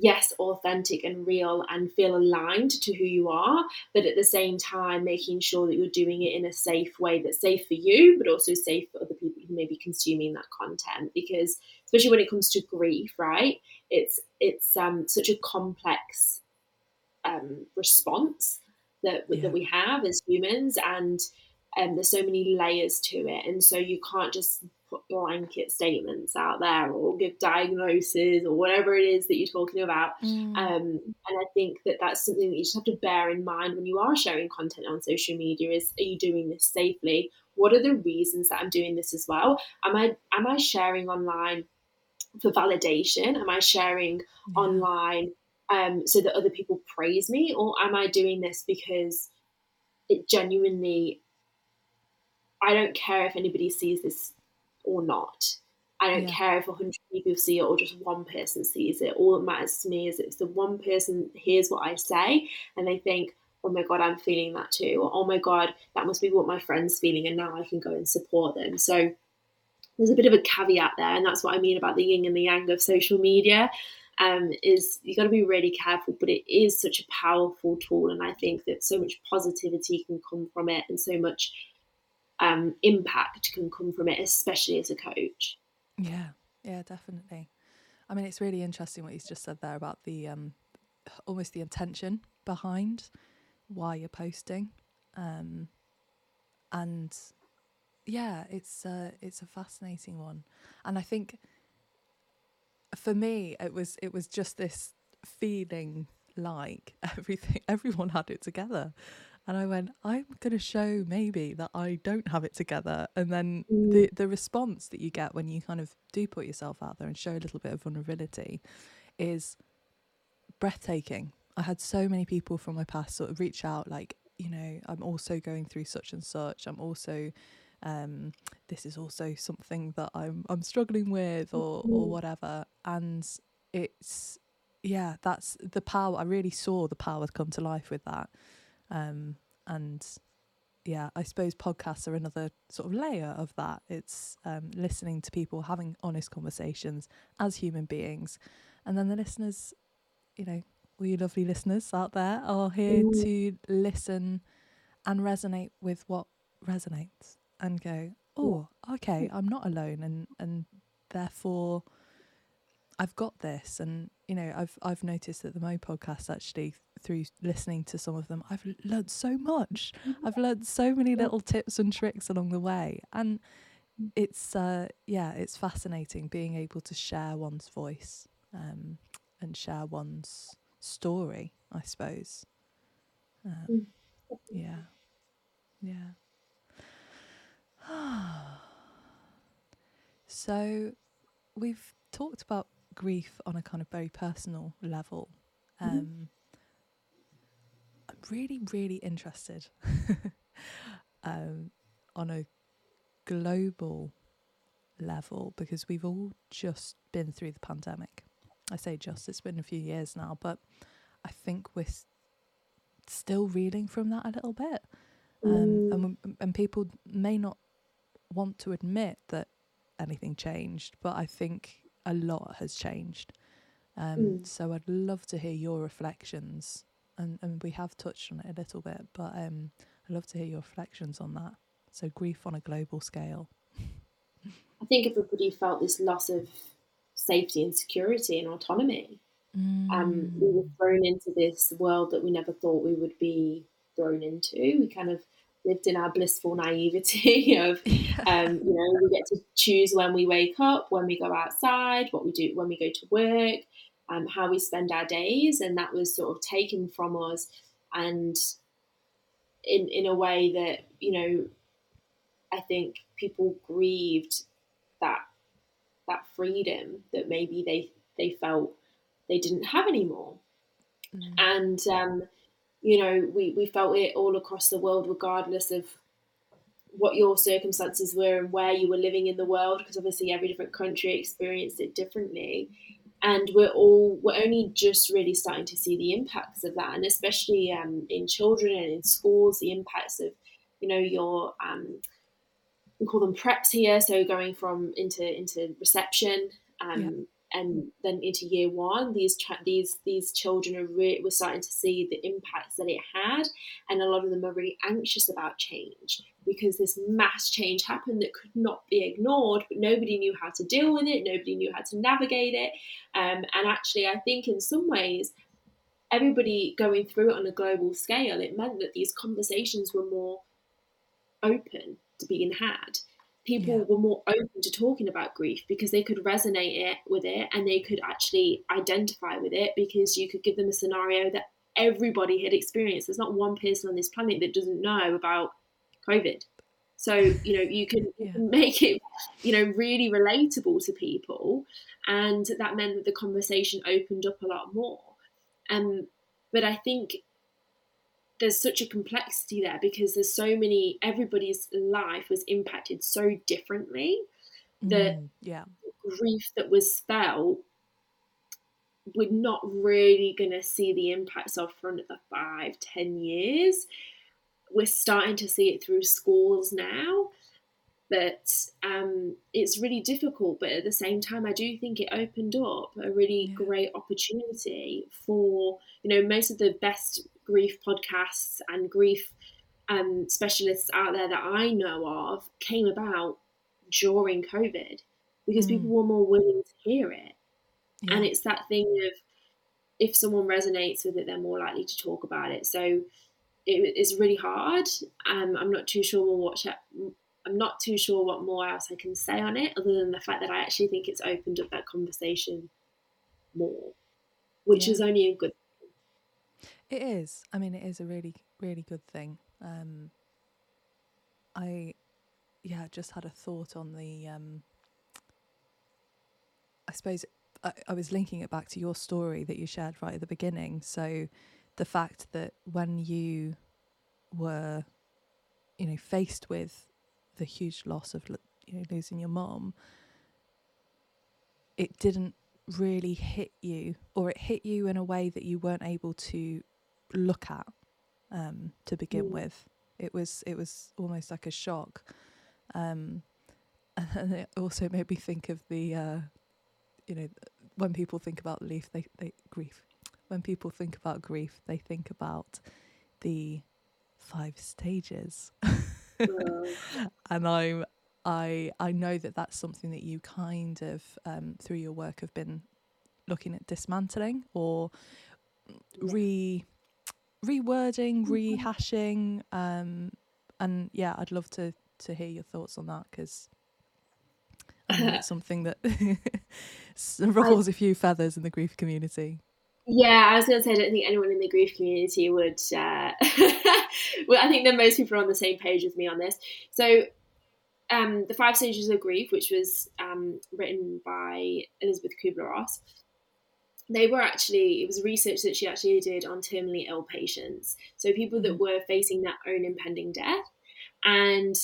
yes, authentic and real and feel aligned to who you are, but at the same time, making sure that you're doing it in a safe way that's safe for you, but also safe for other people who may be consuming that content. Because especially when it comes to grief, right? It's it's um, such a complex um, response that yeah. that we have as humans, and um, there's so many layers to it, and so you can't just blanket statements out there or give diagnoses or whatever it is that you're talking about. Mm. Um, and I think that that's something that you just have to bear in mind when you are sharing content on social media: is are you doing this safely? What are the reasons that I'm doing this as well? Am I am I sharing online? for validation? Am I sharing yeah. online um, so that other people praise me, or am I doing this because it genuinely? I don't care if anybody sees this or not. I don't yeah. care if a hundred people see it or just one person sees it. All that matters to me is if the one person hears what I say and they think, "Oh my god, I'm feeling that too," or "Oh my god, that must be what my friend's feeling," and now I can go and support them. So there's a bit of a caveat there, and that's what I mean about the yin and the yang of social media um, is you got to be really careful, but it is such a powerful tool, and I think that so much positivity can come from it, and so much um, impact can come from it, especially as a coach. Yeah, yeah, definitely. I mean, it's really interesting what he's just said there about the um, almost the intention behind why you're posting, um, and yeah, it's uh, it's a fascinating one, and I think for me, it was it was just this feeling like everything everyone had it together. And I went, I'm gonna show maybe that I don't have it together. And then mm. the the response that you get when you kind of do put yourself out there and show a little bit of vulnerability is breathtaking. I had so many people from my past sort of reach out like, you know, I'm also going through such and such. I'm also um, this is also something that I'm I'm struggling with or or mm-hmm. whatever. And it's yeah, that's the power. I really saw the power come to life with that. Um, and yeah, I suppose podcasts are another sort of layer of that. It's um, listening to people having honest conversations as human beings, and then the listeners, you know, all you lovely listeners out there are here to listen and resonate with what resonates and go, oh, okay, I'm not alone, and and therefore I've got this. And you know, I've I've noticed that the MOE podcast actually through listening to some of them, I've learned so much. Mm-hmm. I've learned so many little tips and tricks along the way, and mm. it's uh, yeah, it's fascinating being able to share one's voice um, and share one's story. I suppose. Um, mm. yeah, yeah. so we've talked about grief on a kind of very personal level. Mm-hmm. Um, mm-hmm. I'm really, really interested um, on a global level because we've all just been through the pandemic. I say just, it's been a few years now, but I think we're still reeling from that a little bit. Um, mm. and, and people may not want to admit that anything changed, but I think a lot has changed. Um, mm. So I'd love to hear your reflections, and, and we have touched on it a little bit, but um, I'd love to hear your reflections on that. So grief on a global scale. I think everybody felt this loss of safety and security and autonomy. Mm. Um, we were mm. thrown into this world that we never thought we would be thrown into. We kind of lived in our blissful naivety of um, you know we get to choose when we wake up when we go outside what we do when we go to work um, how we spend our days and that was sort of taken from us and in in a way that you know i think people grieved that that freedom that maybe they they felt they didn't have anymore mm. and um, you know, we, we felt it all across the world, regardless of what your circumstances were and where you were living in the world, because obviously every different country experienced it differently. And we're all we're only just really starting to see the impacts of that, and especially um, in children and in schools, the impacts of you know your um, we call them preps here, so going from into into reception. Um, yeah and then into year one, these these these children are we're starting to see the impacts that it had, and a lot of them are really anxious about change because this mass change happened that could not be ignored, but nobody knew how to deal with it, nobody knew how to navigate it, um, and actually, I think in some ways, everybody going through it on a global scale, it meant that these conversations were more open to being had people yeah. were more open to talking about grief because they could resonate it with it and they could actually identify with it because you could give them a scenario that everybody had experienced. There's not one person on this planet that doesn't know about COVID. So, you know, you can yeah. make it, you know, really relatable to people. And that meant that the conversation opened up a lot more. Um, but I think there's such a complexity there because there's so many everybody's life was impacted so differently. That mm, yeah. grief that was felt we're not really going to see the impacts of for another five ten years. We're starting to see it through schools now but um, it's really difficult but at the same time i do think it opened up a really yeah. great opportunity for you know most of the best grief podcasts and grief um, specialists out there that I know of came about during COVID because mm. people were more willing to hear it. Yeah. And it's that thing of if someone resonates with it, they're more likely to talk about it. So it, it's really hard. Um, I'm not too sure what I'm not too sure what more else I can say on it, other than the fact that I actually think it's opened up that conversation more, which yeah. is only a good thing. it is. I mean, it is a really, really good thing. Um, I, yeah, just had a thought on the. Um, I suppose I, I was linking it back to your story that you shared right at the beginning. So, the fact that when you were, you know, faced with the huge loss of you know losing your mom, it didn't really hit you, or it hit you in a way that you weren't able to look at um, to begin mm. with. It was it was almost like a shock, um, and it also made me think of the, uh, you know, when people think about grief, they, they grief. When people think about grief, they think about the five stages, and I'm I I know that that's something that you kind of um, through your work have been looking at dismantling or re rewording, mm-hmm. rehashing, um, and yeah, I'd love to to hear your thoughts on that because it's something that ruffles a few feathers in the grief community. Yeah, I was going to say I don't think anyone in the grief community would. Uh, well, I think that most people are on the same page with me on this. So, um, the Five Stages of Grief, which was um, written by Elizabeth Kubler Ross, they were actually it was research that she actually did on terminally ill patients so people that mm-hmm. were facing their own impending death and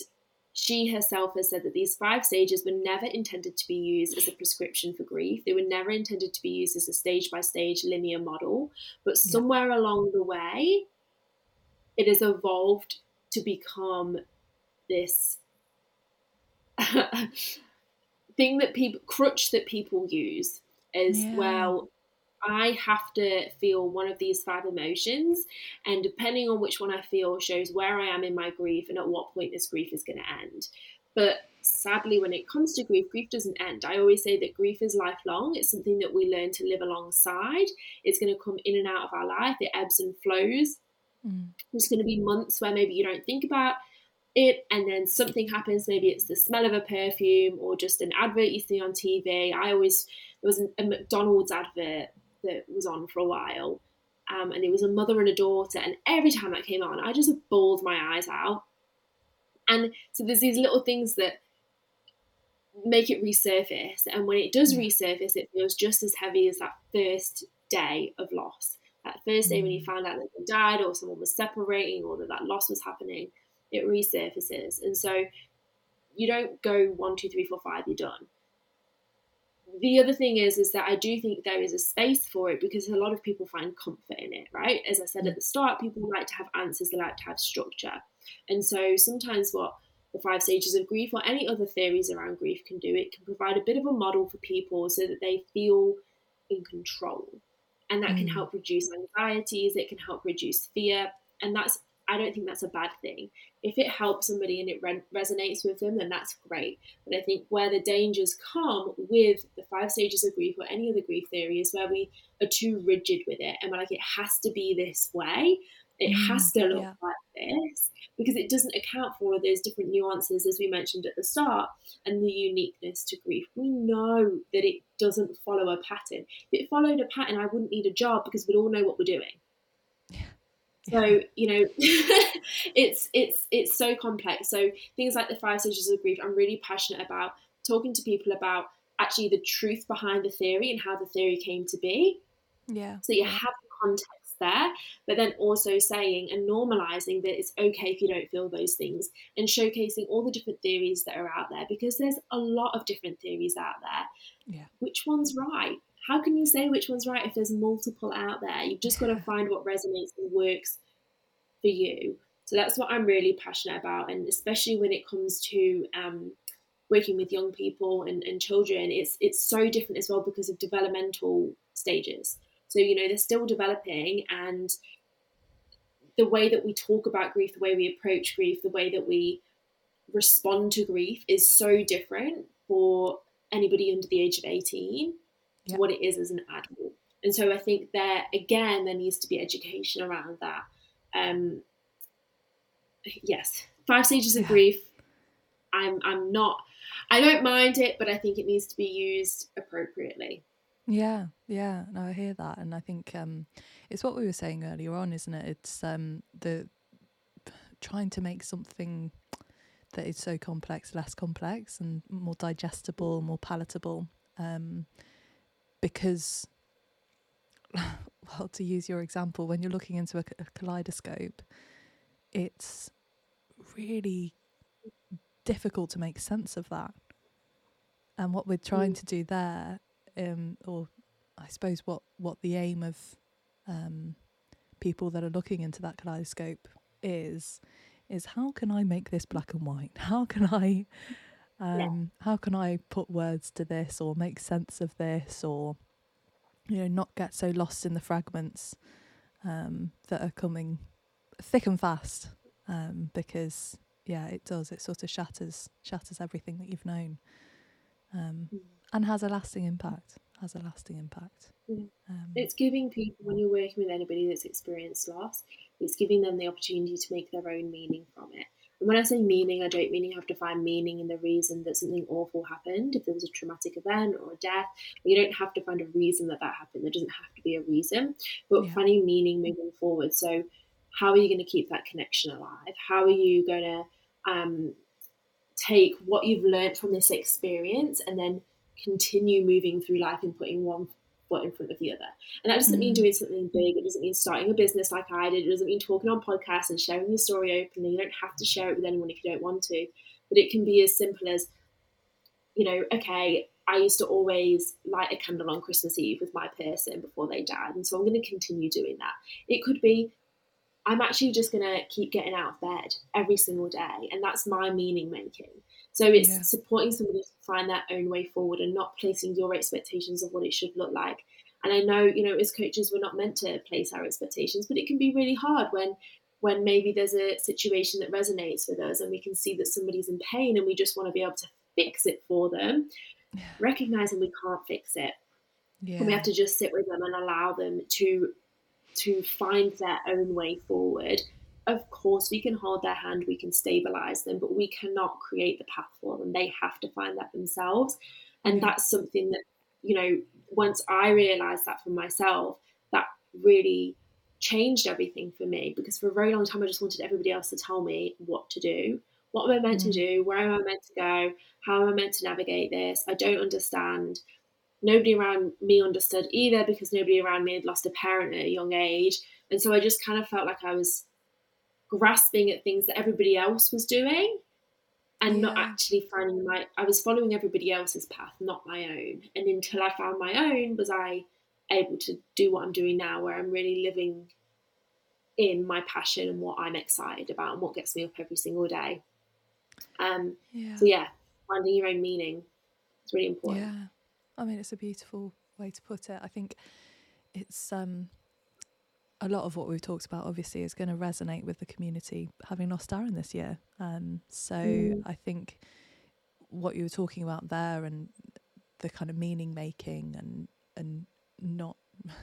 she herself has said that these five stages were never intended to be used as a prescription for grief they were never intended to be used as a stage by stage linear model but somewhere yeah. along the way it has evolved to become this thing that people crutch that people use as yeah. well I have to feel one of these five emotions, and depending on which one I feel, shows where I am in my grief and at what point this grief is going to end. But sadly, when it comes to grief, grief doesn't end. I always say that grief is lifelong. It's something that we learn to live alongside. It's going to come in and out of our life, it ebbs and flows. Mm. There's going to be months where maybe you don't think about it and then something happens maybe it's the smell of a perfume or just an advert you see on tv i always there was a mcdonald's advert that was on for a while um, and it was a mother and a daughter and every time that came on i just bawled my eyes out. And so there's these little things that make it resurface and when it does resurface it feels just as heavy as that first day of loss that first day when you mm. found out that they died or someone was separating or that that loss was happening it resurfaces. And so you don't go one, two, three, four, five, you're done. The other thing is, is that I do think there is a space for it because a lot of people find comfort in it, right? As I said at the start, people like to have answers, they like to have structure. And so sometimes what the five stages of grief or any other theories around grief can do, it can provide a bit of a model for people so that they feel in control. And that mm. can help reduce anxieties, it can help reduce fear. And that's I don't think that's a bad thing. If it helps somebody and it re- resonates with them, then that's great. But I think where the dangers come with the five stages of grief or any other grief theory is where we are too rigid with it and we're like, it has to be this way. It mm, has to look yeah. like this because it doesn't account for all of those different nuances, as we mentioned at the start, and the uniqueness to grief. We know that it doesn't follow a pattern. If it followed a pattern, I wouldn't need a job because we'd all know what we're doing. So you know, it's it's it's so complex. So things like the five stages of grief, I'm really passionate about talking to people about actually the truth behind the theory and how the theory came to be. Yeah. So you have the context there, but then also saying and normalizing that it's okay if you don't feel those things and showcasing all the different theories that are out there because there's a lot of different theories out there. Yeah. Which one's right? how can you say which one's right if there's multiple out there? You've just got to find what resonates and works for you. So that's what I'm really passionate about, and especially when it comes to um, working with young people and, and children, it's it's so different as well because of developmental stages. So you know they're still developing, and the way that we talk about grief, the way we approach grief, the way that we respond to grief is so different for anybody under the age of 18 to what it is as an adult. And so I think there again there needs to be education around that. Um, yes, five stages of yeah. grief. I'm I'm not. I don't mind it, but I think it needs to be used appropriately. Yeah, yeah, no, I hear that, and I think um, it's what we were saying earlier on, isn't it? It's um, the trying to make something that is so complex less complex and more digestible, more palatable. Um, because well to use your example when you're looking into a, a kaleidoscope it's really difficult to make sense of that and what we're trying mm. to do there um, or i suppose what what the aim of um, people that are looking into that kaleidoscope is is how can i make this black and white how can i um, yeah. How can I put words to this or make sense of this or, you know, not get so lost in the fragments um, that are coming thick and fast um, because, yeah, it does. It sort of shatters shatters everything that you've known um, mm. And has a lasting impact. Has a lasting impact. Mm. it's giving people, when you're working with anybody that's experienced loss, it's giving them the opportunity to make their own meaning from it. And when I say meaning, I don't mean you have to find meaning in the reason that something awful happened. If there was a traumatic event or a death, you don't have to find a reason that that happened. There doesn't have to be a reason, but yeah. finding meaning moving forward. So, how are you going to keep that connection alive? How are you going to um, take what you've learned from this experience and then continue moving through life and putting one foot in front of the other. And that doesn't mean mm. doing something big. It doesn't mean starting a business like I did. It doesn't mean talking on podcasts and sharing your story openly. You don't have to share it with anyone if you don't want to. But it can be as simple as, you know, okay, I used to always light a candle on Christmas Eve with my person before they died. And so I'm going to continue doing that. It could be, I'm actually just going to keep getting out of bed every single day. And that's my meaning making. So it's yeah. supporting somebody to find their own way forward and not placing your expectations of what it should look like. And I know, you know, as coaches, we're not meant to place our expectations, but it can be really hard when when maybe there's a situation that resonates with us and we can see that somebody's in pain and we just want to be able to fix it for them, yeah. recognizing we can't fix it. Yeah. And we have to just sit with them and allow them to to find their own way forward. Of course, we can hold their hand, we can stabilize them, but we cannot create the path for them. They have to find that themselves. And that's something that, you know, once I realized that for myself, that really changed everything for me because for a very long time I just wanted everybody else to tell me what to do. What am I meant mm. to do? Where am I meant to go? How am I meant to navigate this? I don't understand. Nobody around me understood either because nobody around me had lost a parent at a young age. And so I just kind of felt like I was grasping at things that everybody else was doing and yeah. not actually finding my I was following everybody else's path, not my own. And until I found my own was I able to do what I'm doing now where I'm really living in my passion and what I'm excited about and what gets me up every single day. Um yeah. so yeah, finding your own meaning is really important. Yeah. I mean it's a beautiful way to put it. I think it's um a lot of what we've talked about obviously is going to resonate with the community having lost Darren this year. Um, so mm. I think what you were talking about there and the kind of meaning making and and not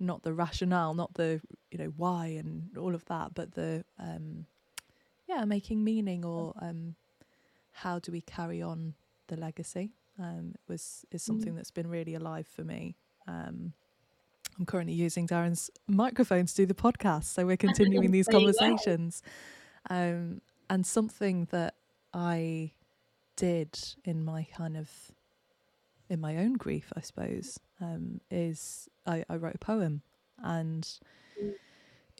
not the rationale, not the you know why and all of that, but the um, yeah making meaning or um, how do we carry on the legacy um, was is something mm. that's been really alive for me. Um, I'm currently using Darren's microphone to do the podcast, so we're continuing these conversations. Um, and something that I did in my kind of in my own grief, I suppose, um, is I, I wrote a poem, and mm.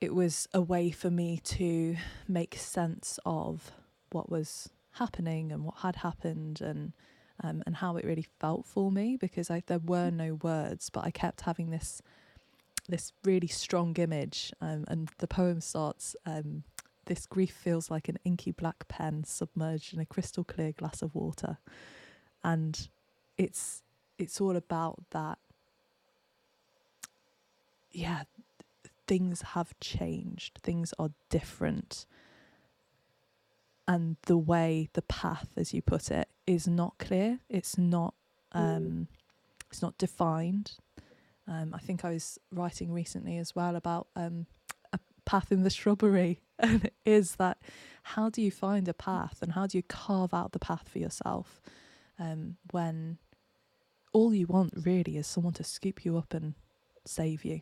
it was a way for me to make sense of what was happening and what had happened and um, and how it really felt for me because I, there were no words, but I kept having this this really strong image, um, and the poem starts. Um, this grief feels like an inky black pen submerged in a crystal clear glass of water, and it's it's all about that. Yeah, things have changed. Things are different, and the way, the path, as you put it, is not clear. It's not. Um, it's not defined. Um, I think I was writing recently as well about um, a path in the shrubbery, and it is that how do you find a path and how do you carve out the path for yourself um, when all you want really is someone to scoop you up and save you,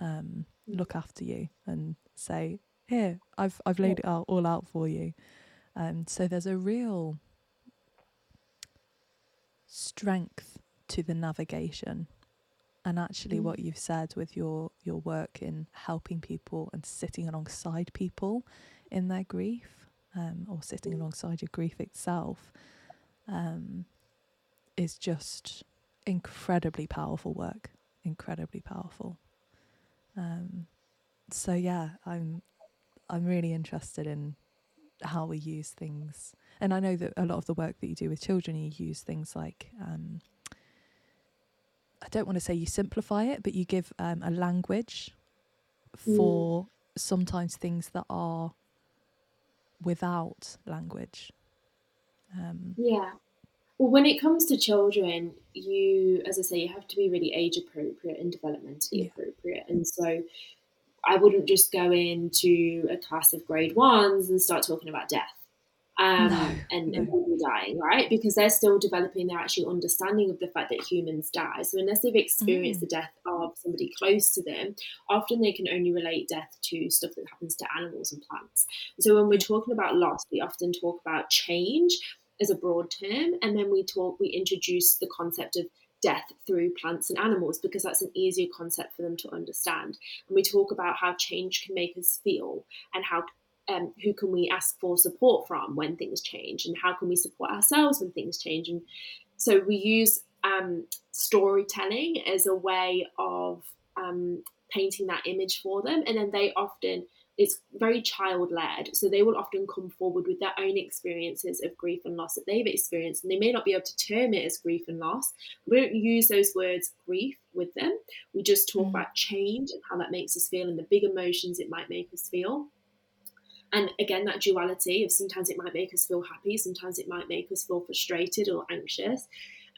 um, look after you, and say, "Here, I've I've laid it out all out for you." Um, so there's a real strength to the navigation and actually mm. what you've said with your your work in helping people and sitting alongside people in their grief um, or sitting mm. alongside your grief itself um, is just incredibly powerful work incredibly powerful um, so yeah i'm i'm really interested in how we use things and i know that a lot of the work that you do with children you use things like um, I don't want to say you simplify it, but you give um, a language for mm. sometimes things that are without language. Um, yeah. Well, when it comes to children, you, as I say, you have to be really age appropriate and developmentally yeah. appropriate. And so I wouldn't just go into a class of grade ones and start talking about death um, no, and, no. and people dying, right? Because they're still developing their actual understanding of the fact that humans die. So unless they've experienced mm. the death of somebody close to them, often they can only relate death to stuff that happens to animals and plants. So when we're talking about loss, we often talk about change as a broad term, and then we talk, we introduce the concept of death through plants and animals because that's an easier concept for them to understand. And we talk about how change can make us feel and how um, who can we ask for support from when things change? And how can we support ourselves when things change? And so we use um, storytelling as a way of um, painting that image for them. And then they often it's very child led so they will often come forward with their own experiences of grief and loss that they've experienced. And they may not be able to term it as grief and loss. We don't use those words grief with them. We just talk mm. about change and how that makes us feel and the big emotions it might make us feel and again that duality of sometimes it might make us feel happy sometimes it might make us feel frustrated or anxious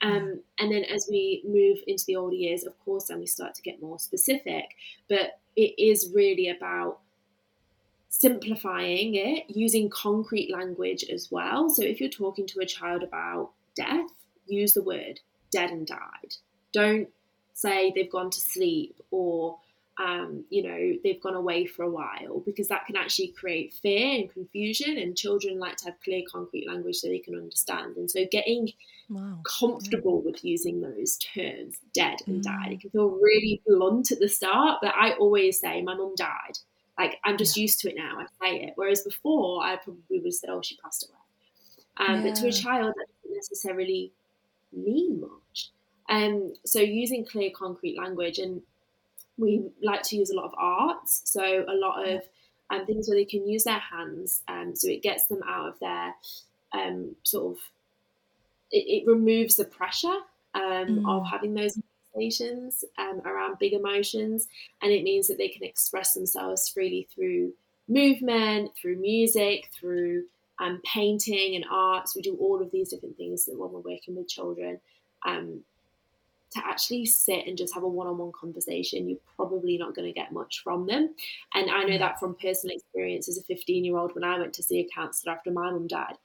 Um, and then as we move into the older years, of course, then we start to get more specific. But it is really about simplifying it using concrete language as well. So if you're talking to a child about death, use the word dead and died. Don't say they've gone to sleep or um, you know they've gone away for a while because that can actually create fear and confusion and children like to have clear concrete language so they can understand and so getting wow. comfortable yeah. with using those terms dead and mm. died it can feel really blunt at the start but i always say my mum died like i'm just yeah. used to it now i say it whereas before i probably would have said oh she passed away um, yeah. but to a child that doesn't necessarily mean much um, so using clear concrete language and we like to use a lot of arts, so a lot of um, things where they can use their hands, um, so it gets them out of their um, sort of it, it, removes the pressure um, mm. of having those sensations um, around big emotions, and it means that they can express themselves freely through movement, through music, through um, painting and arts. We do all of these different things that when we're working with children. Um, to actually sit and just have a one-on-one conversation you're probably not going to get much from them. And i know that from personal experience as a 15 year old when i went to see a counsellor after my mum died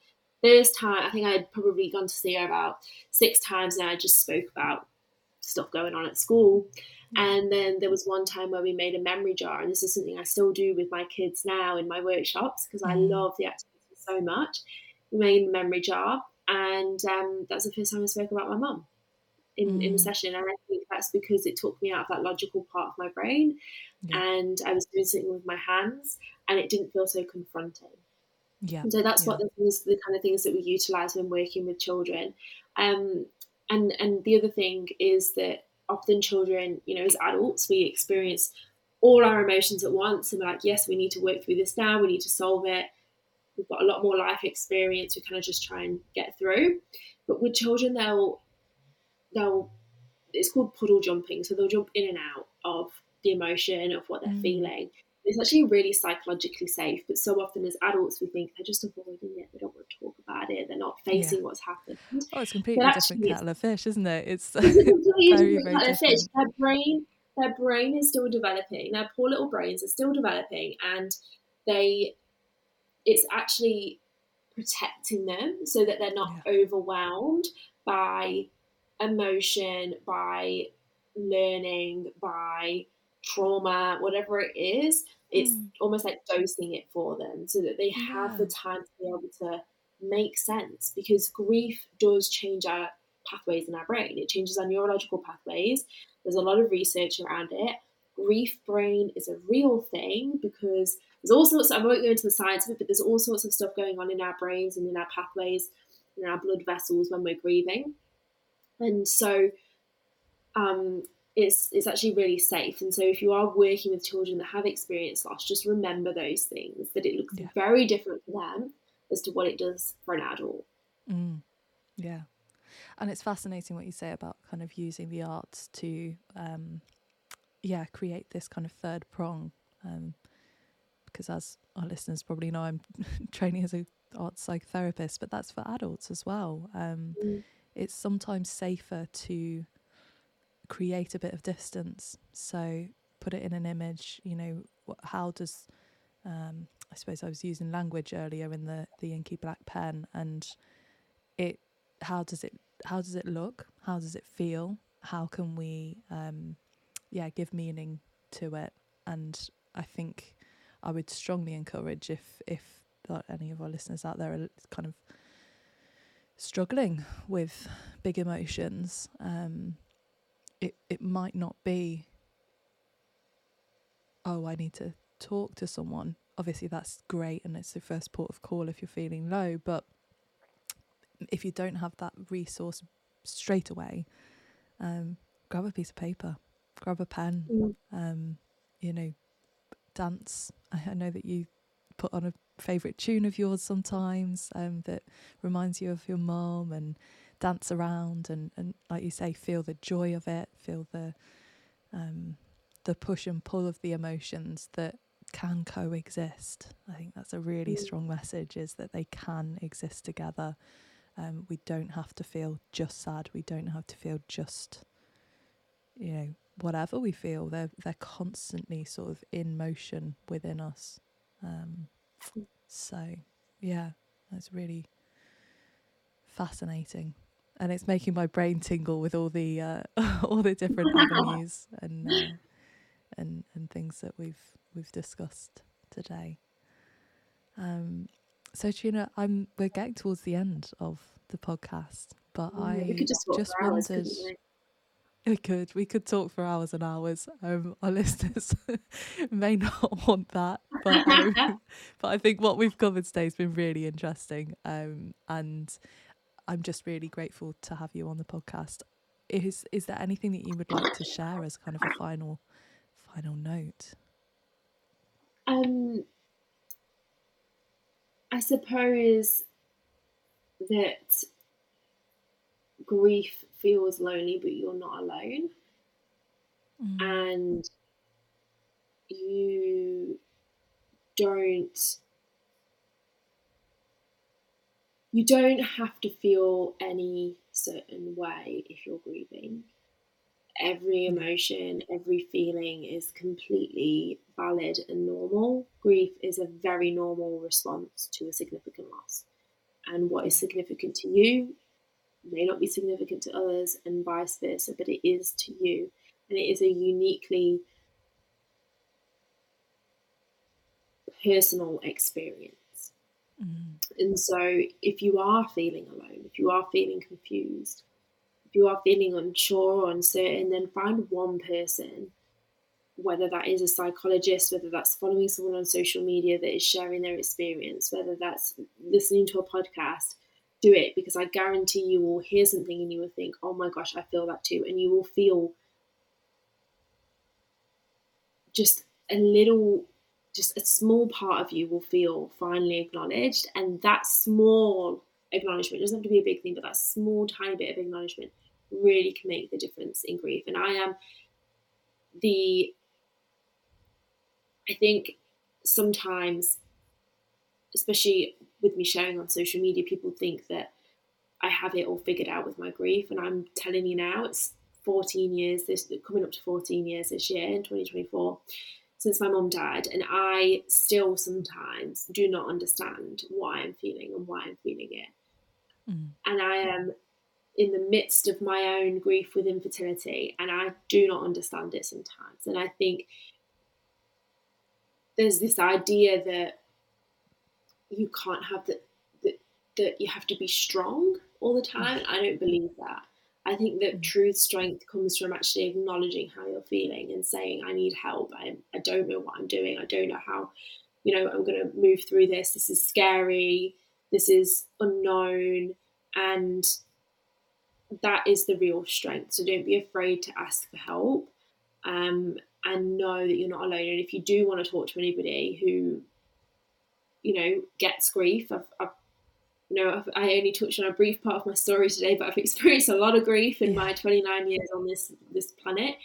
first time i think i'd probably gone to see her about six times and i just spoke about stuff going on at school. And then there was one time where we made a memory jar and this is something i still do with my kids now in my workshops because i mm. love the activity so much. We made a memory jar and um, that was the first time i spoke about my mum in, mm. in the session. And I think that's because it took me out of that logical part of my brain yeah. and I was doing something with my hands and it didn't feel so confronting. Yeah. And so that's yeah. what the things, the kind of things that we utilize when working with children. Um, and and the other thing is that often children, you know, as adults, we experience all our emotions at once, and we're like, yes, we need to work through this now. We need to solve it. We've got a lot more life experience. We kind of just try and get through. But with children, they'll they'll it's called puddle jumping, so they'll jump in and out of the emotion of what they're mm. feeling. It's actually really psychologically safe, but so often as adults we think they're just avoiding it. They don't want to talk about it. They're not facing yeah. what's happened. Oh, it's completely different kettle of fish, isn't it? It's, it's completely very, different kettle of fish. Their brain, their brain is still developing. Their poor little brains are still developing, and they, it's actually protecting them so that they're not yeah. overwhelmed by emotion, by learning, by trauma, whatever it is, it's mm. almost like dosing it for them so that they have yeah. the time to be able to make sense because grief does change our pathways in our brain. It changes our neurological pathways. There's a lot of research around it. Grief brain is a real thing because there's all sorts of, I won't go into the science of it, but there's all sorts of stuff going on in our brains and in our pathways, in our blood vessels when we're grieving and so um, it's it's actually really safe. And so if you are working with children that have experienced loss, just remember those things that it looks yeah. very different for them as to what it does for an adult. Mm. Yeah. And it's fascinating what you say about kind of using the arts to, um, yeah, create this kind of third prong. Um, because as our listeners probably know, I'm training as a arts psychotherapist, but that's for adults as well. Um, mm it's sometimes safer to create a bit of distance. So put it in an image. You know, how does um, I suppose I was using language earlier in the the inky black pen, and it how does it how does it look? How does it feel? How can we um, yeah give meaning to it? And I think I would strongly encourage if if any of our listeners out there are kind of struggling with big emotions, um, it it might not be. Oh, I need to talk to someone. Obviously, that's great, and it's the first port of call if you're feeling low. But if you don't have that resource straight away, um, grab a piece of paper, grab a pen. Mm. Um, you know, dance. I, I know that you put on a favourite tune of yours sometimes um, that reminds you of your mom and dance around and, and like you say feel the joy of it feel the um, the push and pull of the emotions that can coexist i think that's a really mm. strong message is that they can exist together Um, we don't have to feel just sad. We don't have to feel just, you know, whatever we feel. They're they're constantly sort of in motion within us. Um, so yeah, that's really fascinating, and it's making my brain tingle with all the uh, all the different avenues and uh, and and things that we've we've discussed today. Um, so Trina, I'm we're getting towards the end of the podcast, but Yeah, I just, just wondered. We could. We could talk for hours and hours. Um, our listeners may not want that, but um, but I think what we've covered today has been really interesting. Um, and I'm just really grateful to have you on the podcast. Is is there anything that you would like to share as kind of a final final note? Um, I suppose that grief feels lonely, but you're not alone, mm. and you don't you don't have to feel any certain way if you're grieving. Every mm. emotion, every feeling is completely valid and normal. Grief is a very normal response to a significant loss. And what is significant to you may not be significant to others, and vice versa, but it is to you. And it is a uniquely personal experience. Mm-hmm. And so, if you are feeling alone, if you are feeling confused, if you are feeling unsure or uncertain, then find one person, whether that is a psychologist, whether that's following someone on social media that is sharing their experience, whether that's listening to a podcast, do it because I guarantee you will hear something and you will think, oh my gosh, I feel that too. And you will feel just a little, just a small part of you will feel finally acknowledged. And that small acknowledgement doesn't have to be a big thing, but that small, tiny bit of acknowledgement really can make the difference in grief. And I am the, I think sometimes, especially with me sharing on social media, people think that I have it all figured out with my grief. And I'm telling you now, it's 14 years, this coming up to 14 years this year in 2024 since my mum died, and I still sometimes do not understand why I'm feeling and why I'm feeling it. Mm. And I am in the midst of my own grief with infertility, and I do not understand it sometimes. And I think there's this idea that you can't have that that that you have to be strong all the time. I don't believe that. I think that true strength comes from actually acknowledging how you're feeling and saying, I need help. I, I don't know what I'm doing. I don't know how, you know, I'm going to move through this. This is scary. This is unknown. And that is the real strength. So don't be afraid to ask for help um, and know that you're not alone. And if you do want to talk to anybody who, you know, gets grief, I've, I've you know, I've, I only touched on a brief part of my story today, but I've experienced a lot of grief in Yeah. my 29 years on this this planet,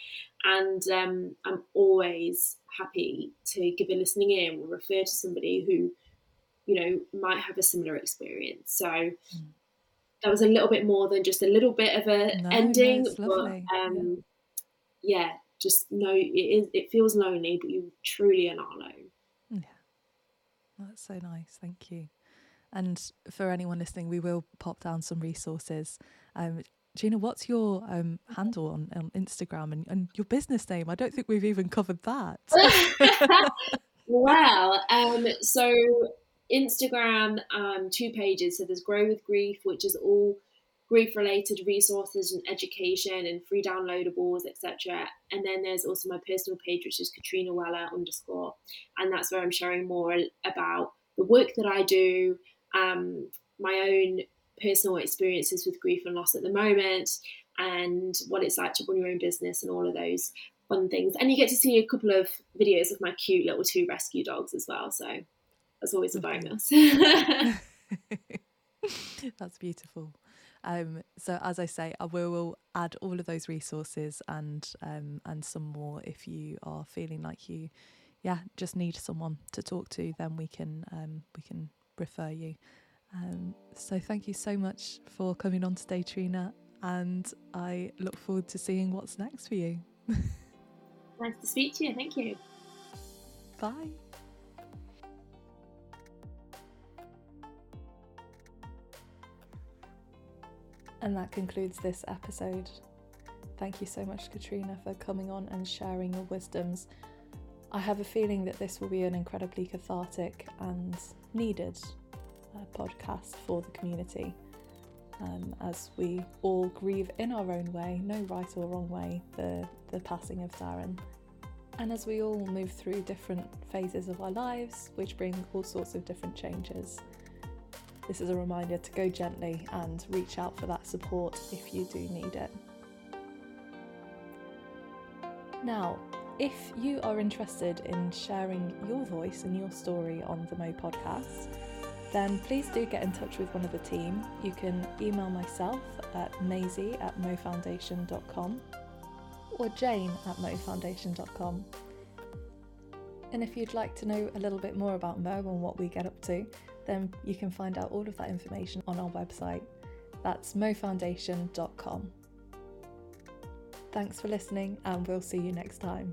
and um, I'm always happy to give a listening ear or refer to somebody who, you know, might have a similar experience. So that was a little bit more than just a little bit of a No, no, ending, it's but um, yeah, just know it is. It feels lonely, but you truly are not alone. That's so nice. Thank you. And for anyone listening, we will pop down some resources. Um, Gina, what's your um, handle on, on Instagram and, and your business name? I don't think we've even covered that. well, um, so Instagram, um, two pages. So there's Grow with Grief, which is all grief related resources and education and free downloadables, etc. And then there's also my personal page, which is Katrina Weller underscore, and that's where I'm sharing more about the work that I do, um, my own personal experiences with grief and loss at the moment, and what it's like to run your own business and all of those fun things. And you get to see a couple of videos of my cute little two rescue dogs as well. So that's always a bonus. That's beautiful. Um, so as I say, I will, will add all of those resources and um, and some more if you are feeling like you, yeah, just need someone to talk to. Then we can um, we can refer you. Um, so thank you so much for coming on today, Trina, and I look forward to seeing what's next for you. nice to speak to you. Thank you. Bye. And that concludes this episode. Thank you so much, Katrina, for coming on and sharing your wisdoms. I have a feeling that this will be an incredibly cathartic and needed uh, podcast for the community um, as we all grieve in our own way, no right or wrong way, the, the passing of Darren. And as we all move through different phases of our lives, which bring all sorts of different changes, this is a reminder to go gently and reach out for that support if you do need it. Now, if you are interested in sharing your voice and your story on the MOE podcast, then please do get in touch with one of the team. You can email myself at Maisie at moefoundation.com or Jane at moefoundation.com. And if you'd like to know a little bit more about MOE and what we get up to, then you can find out all of that information on our website. That's moefoundation.com. Thanks for listening, and we'll see you next time.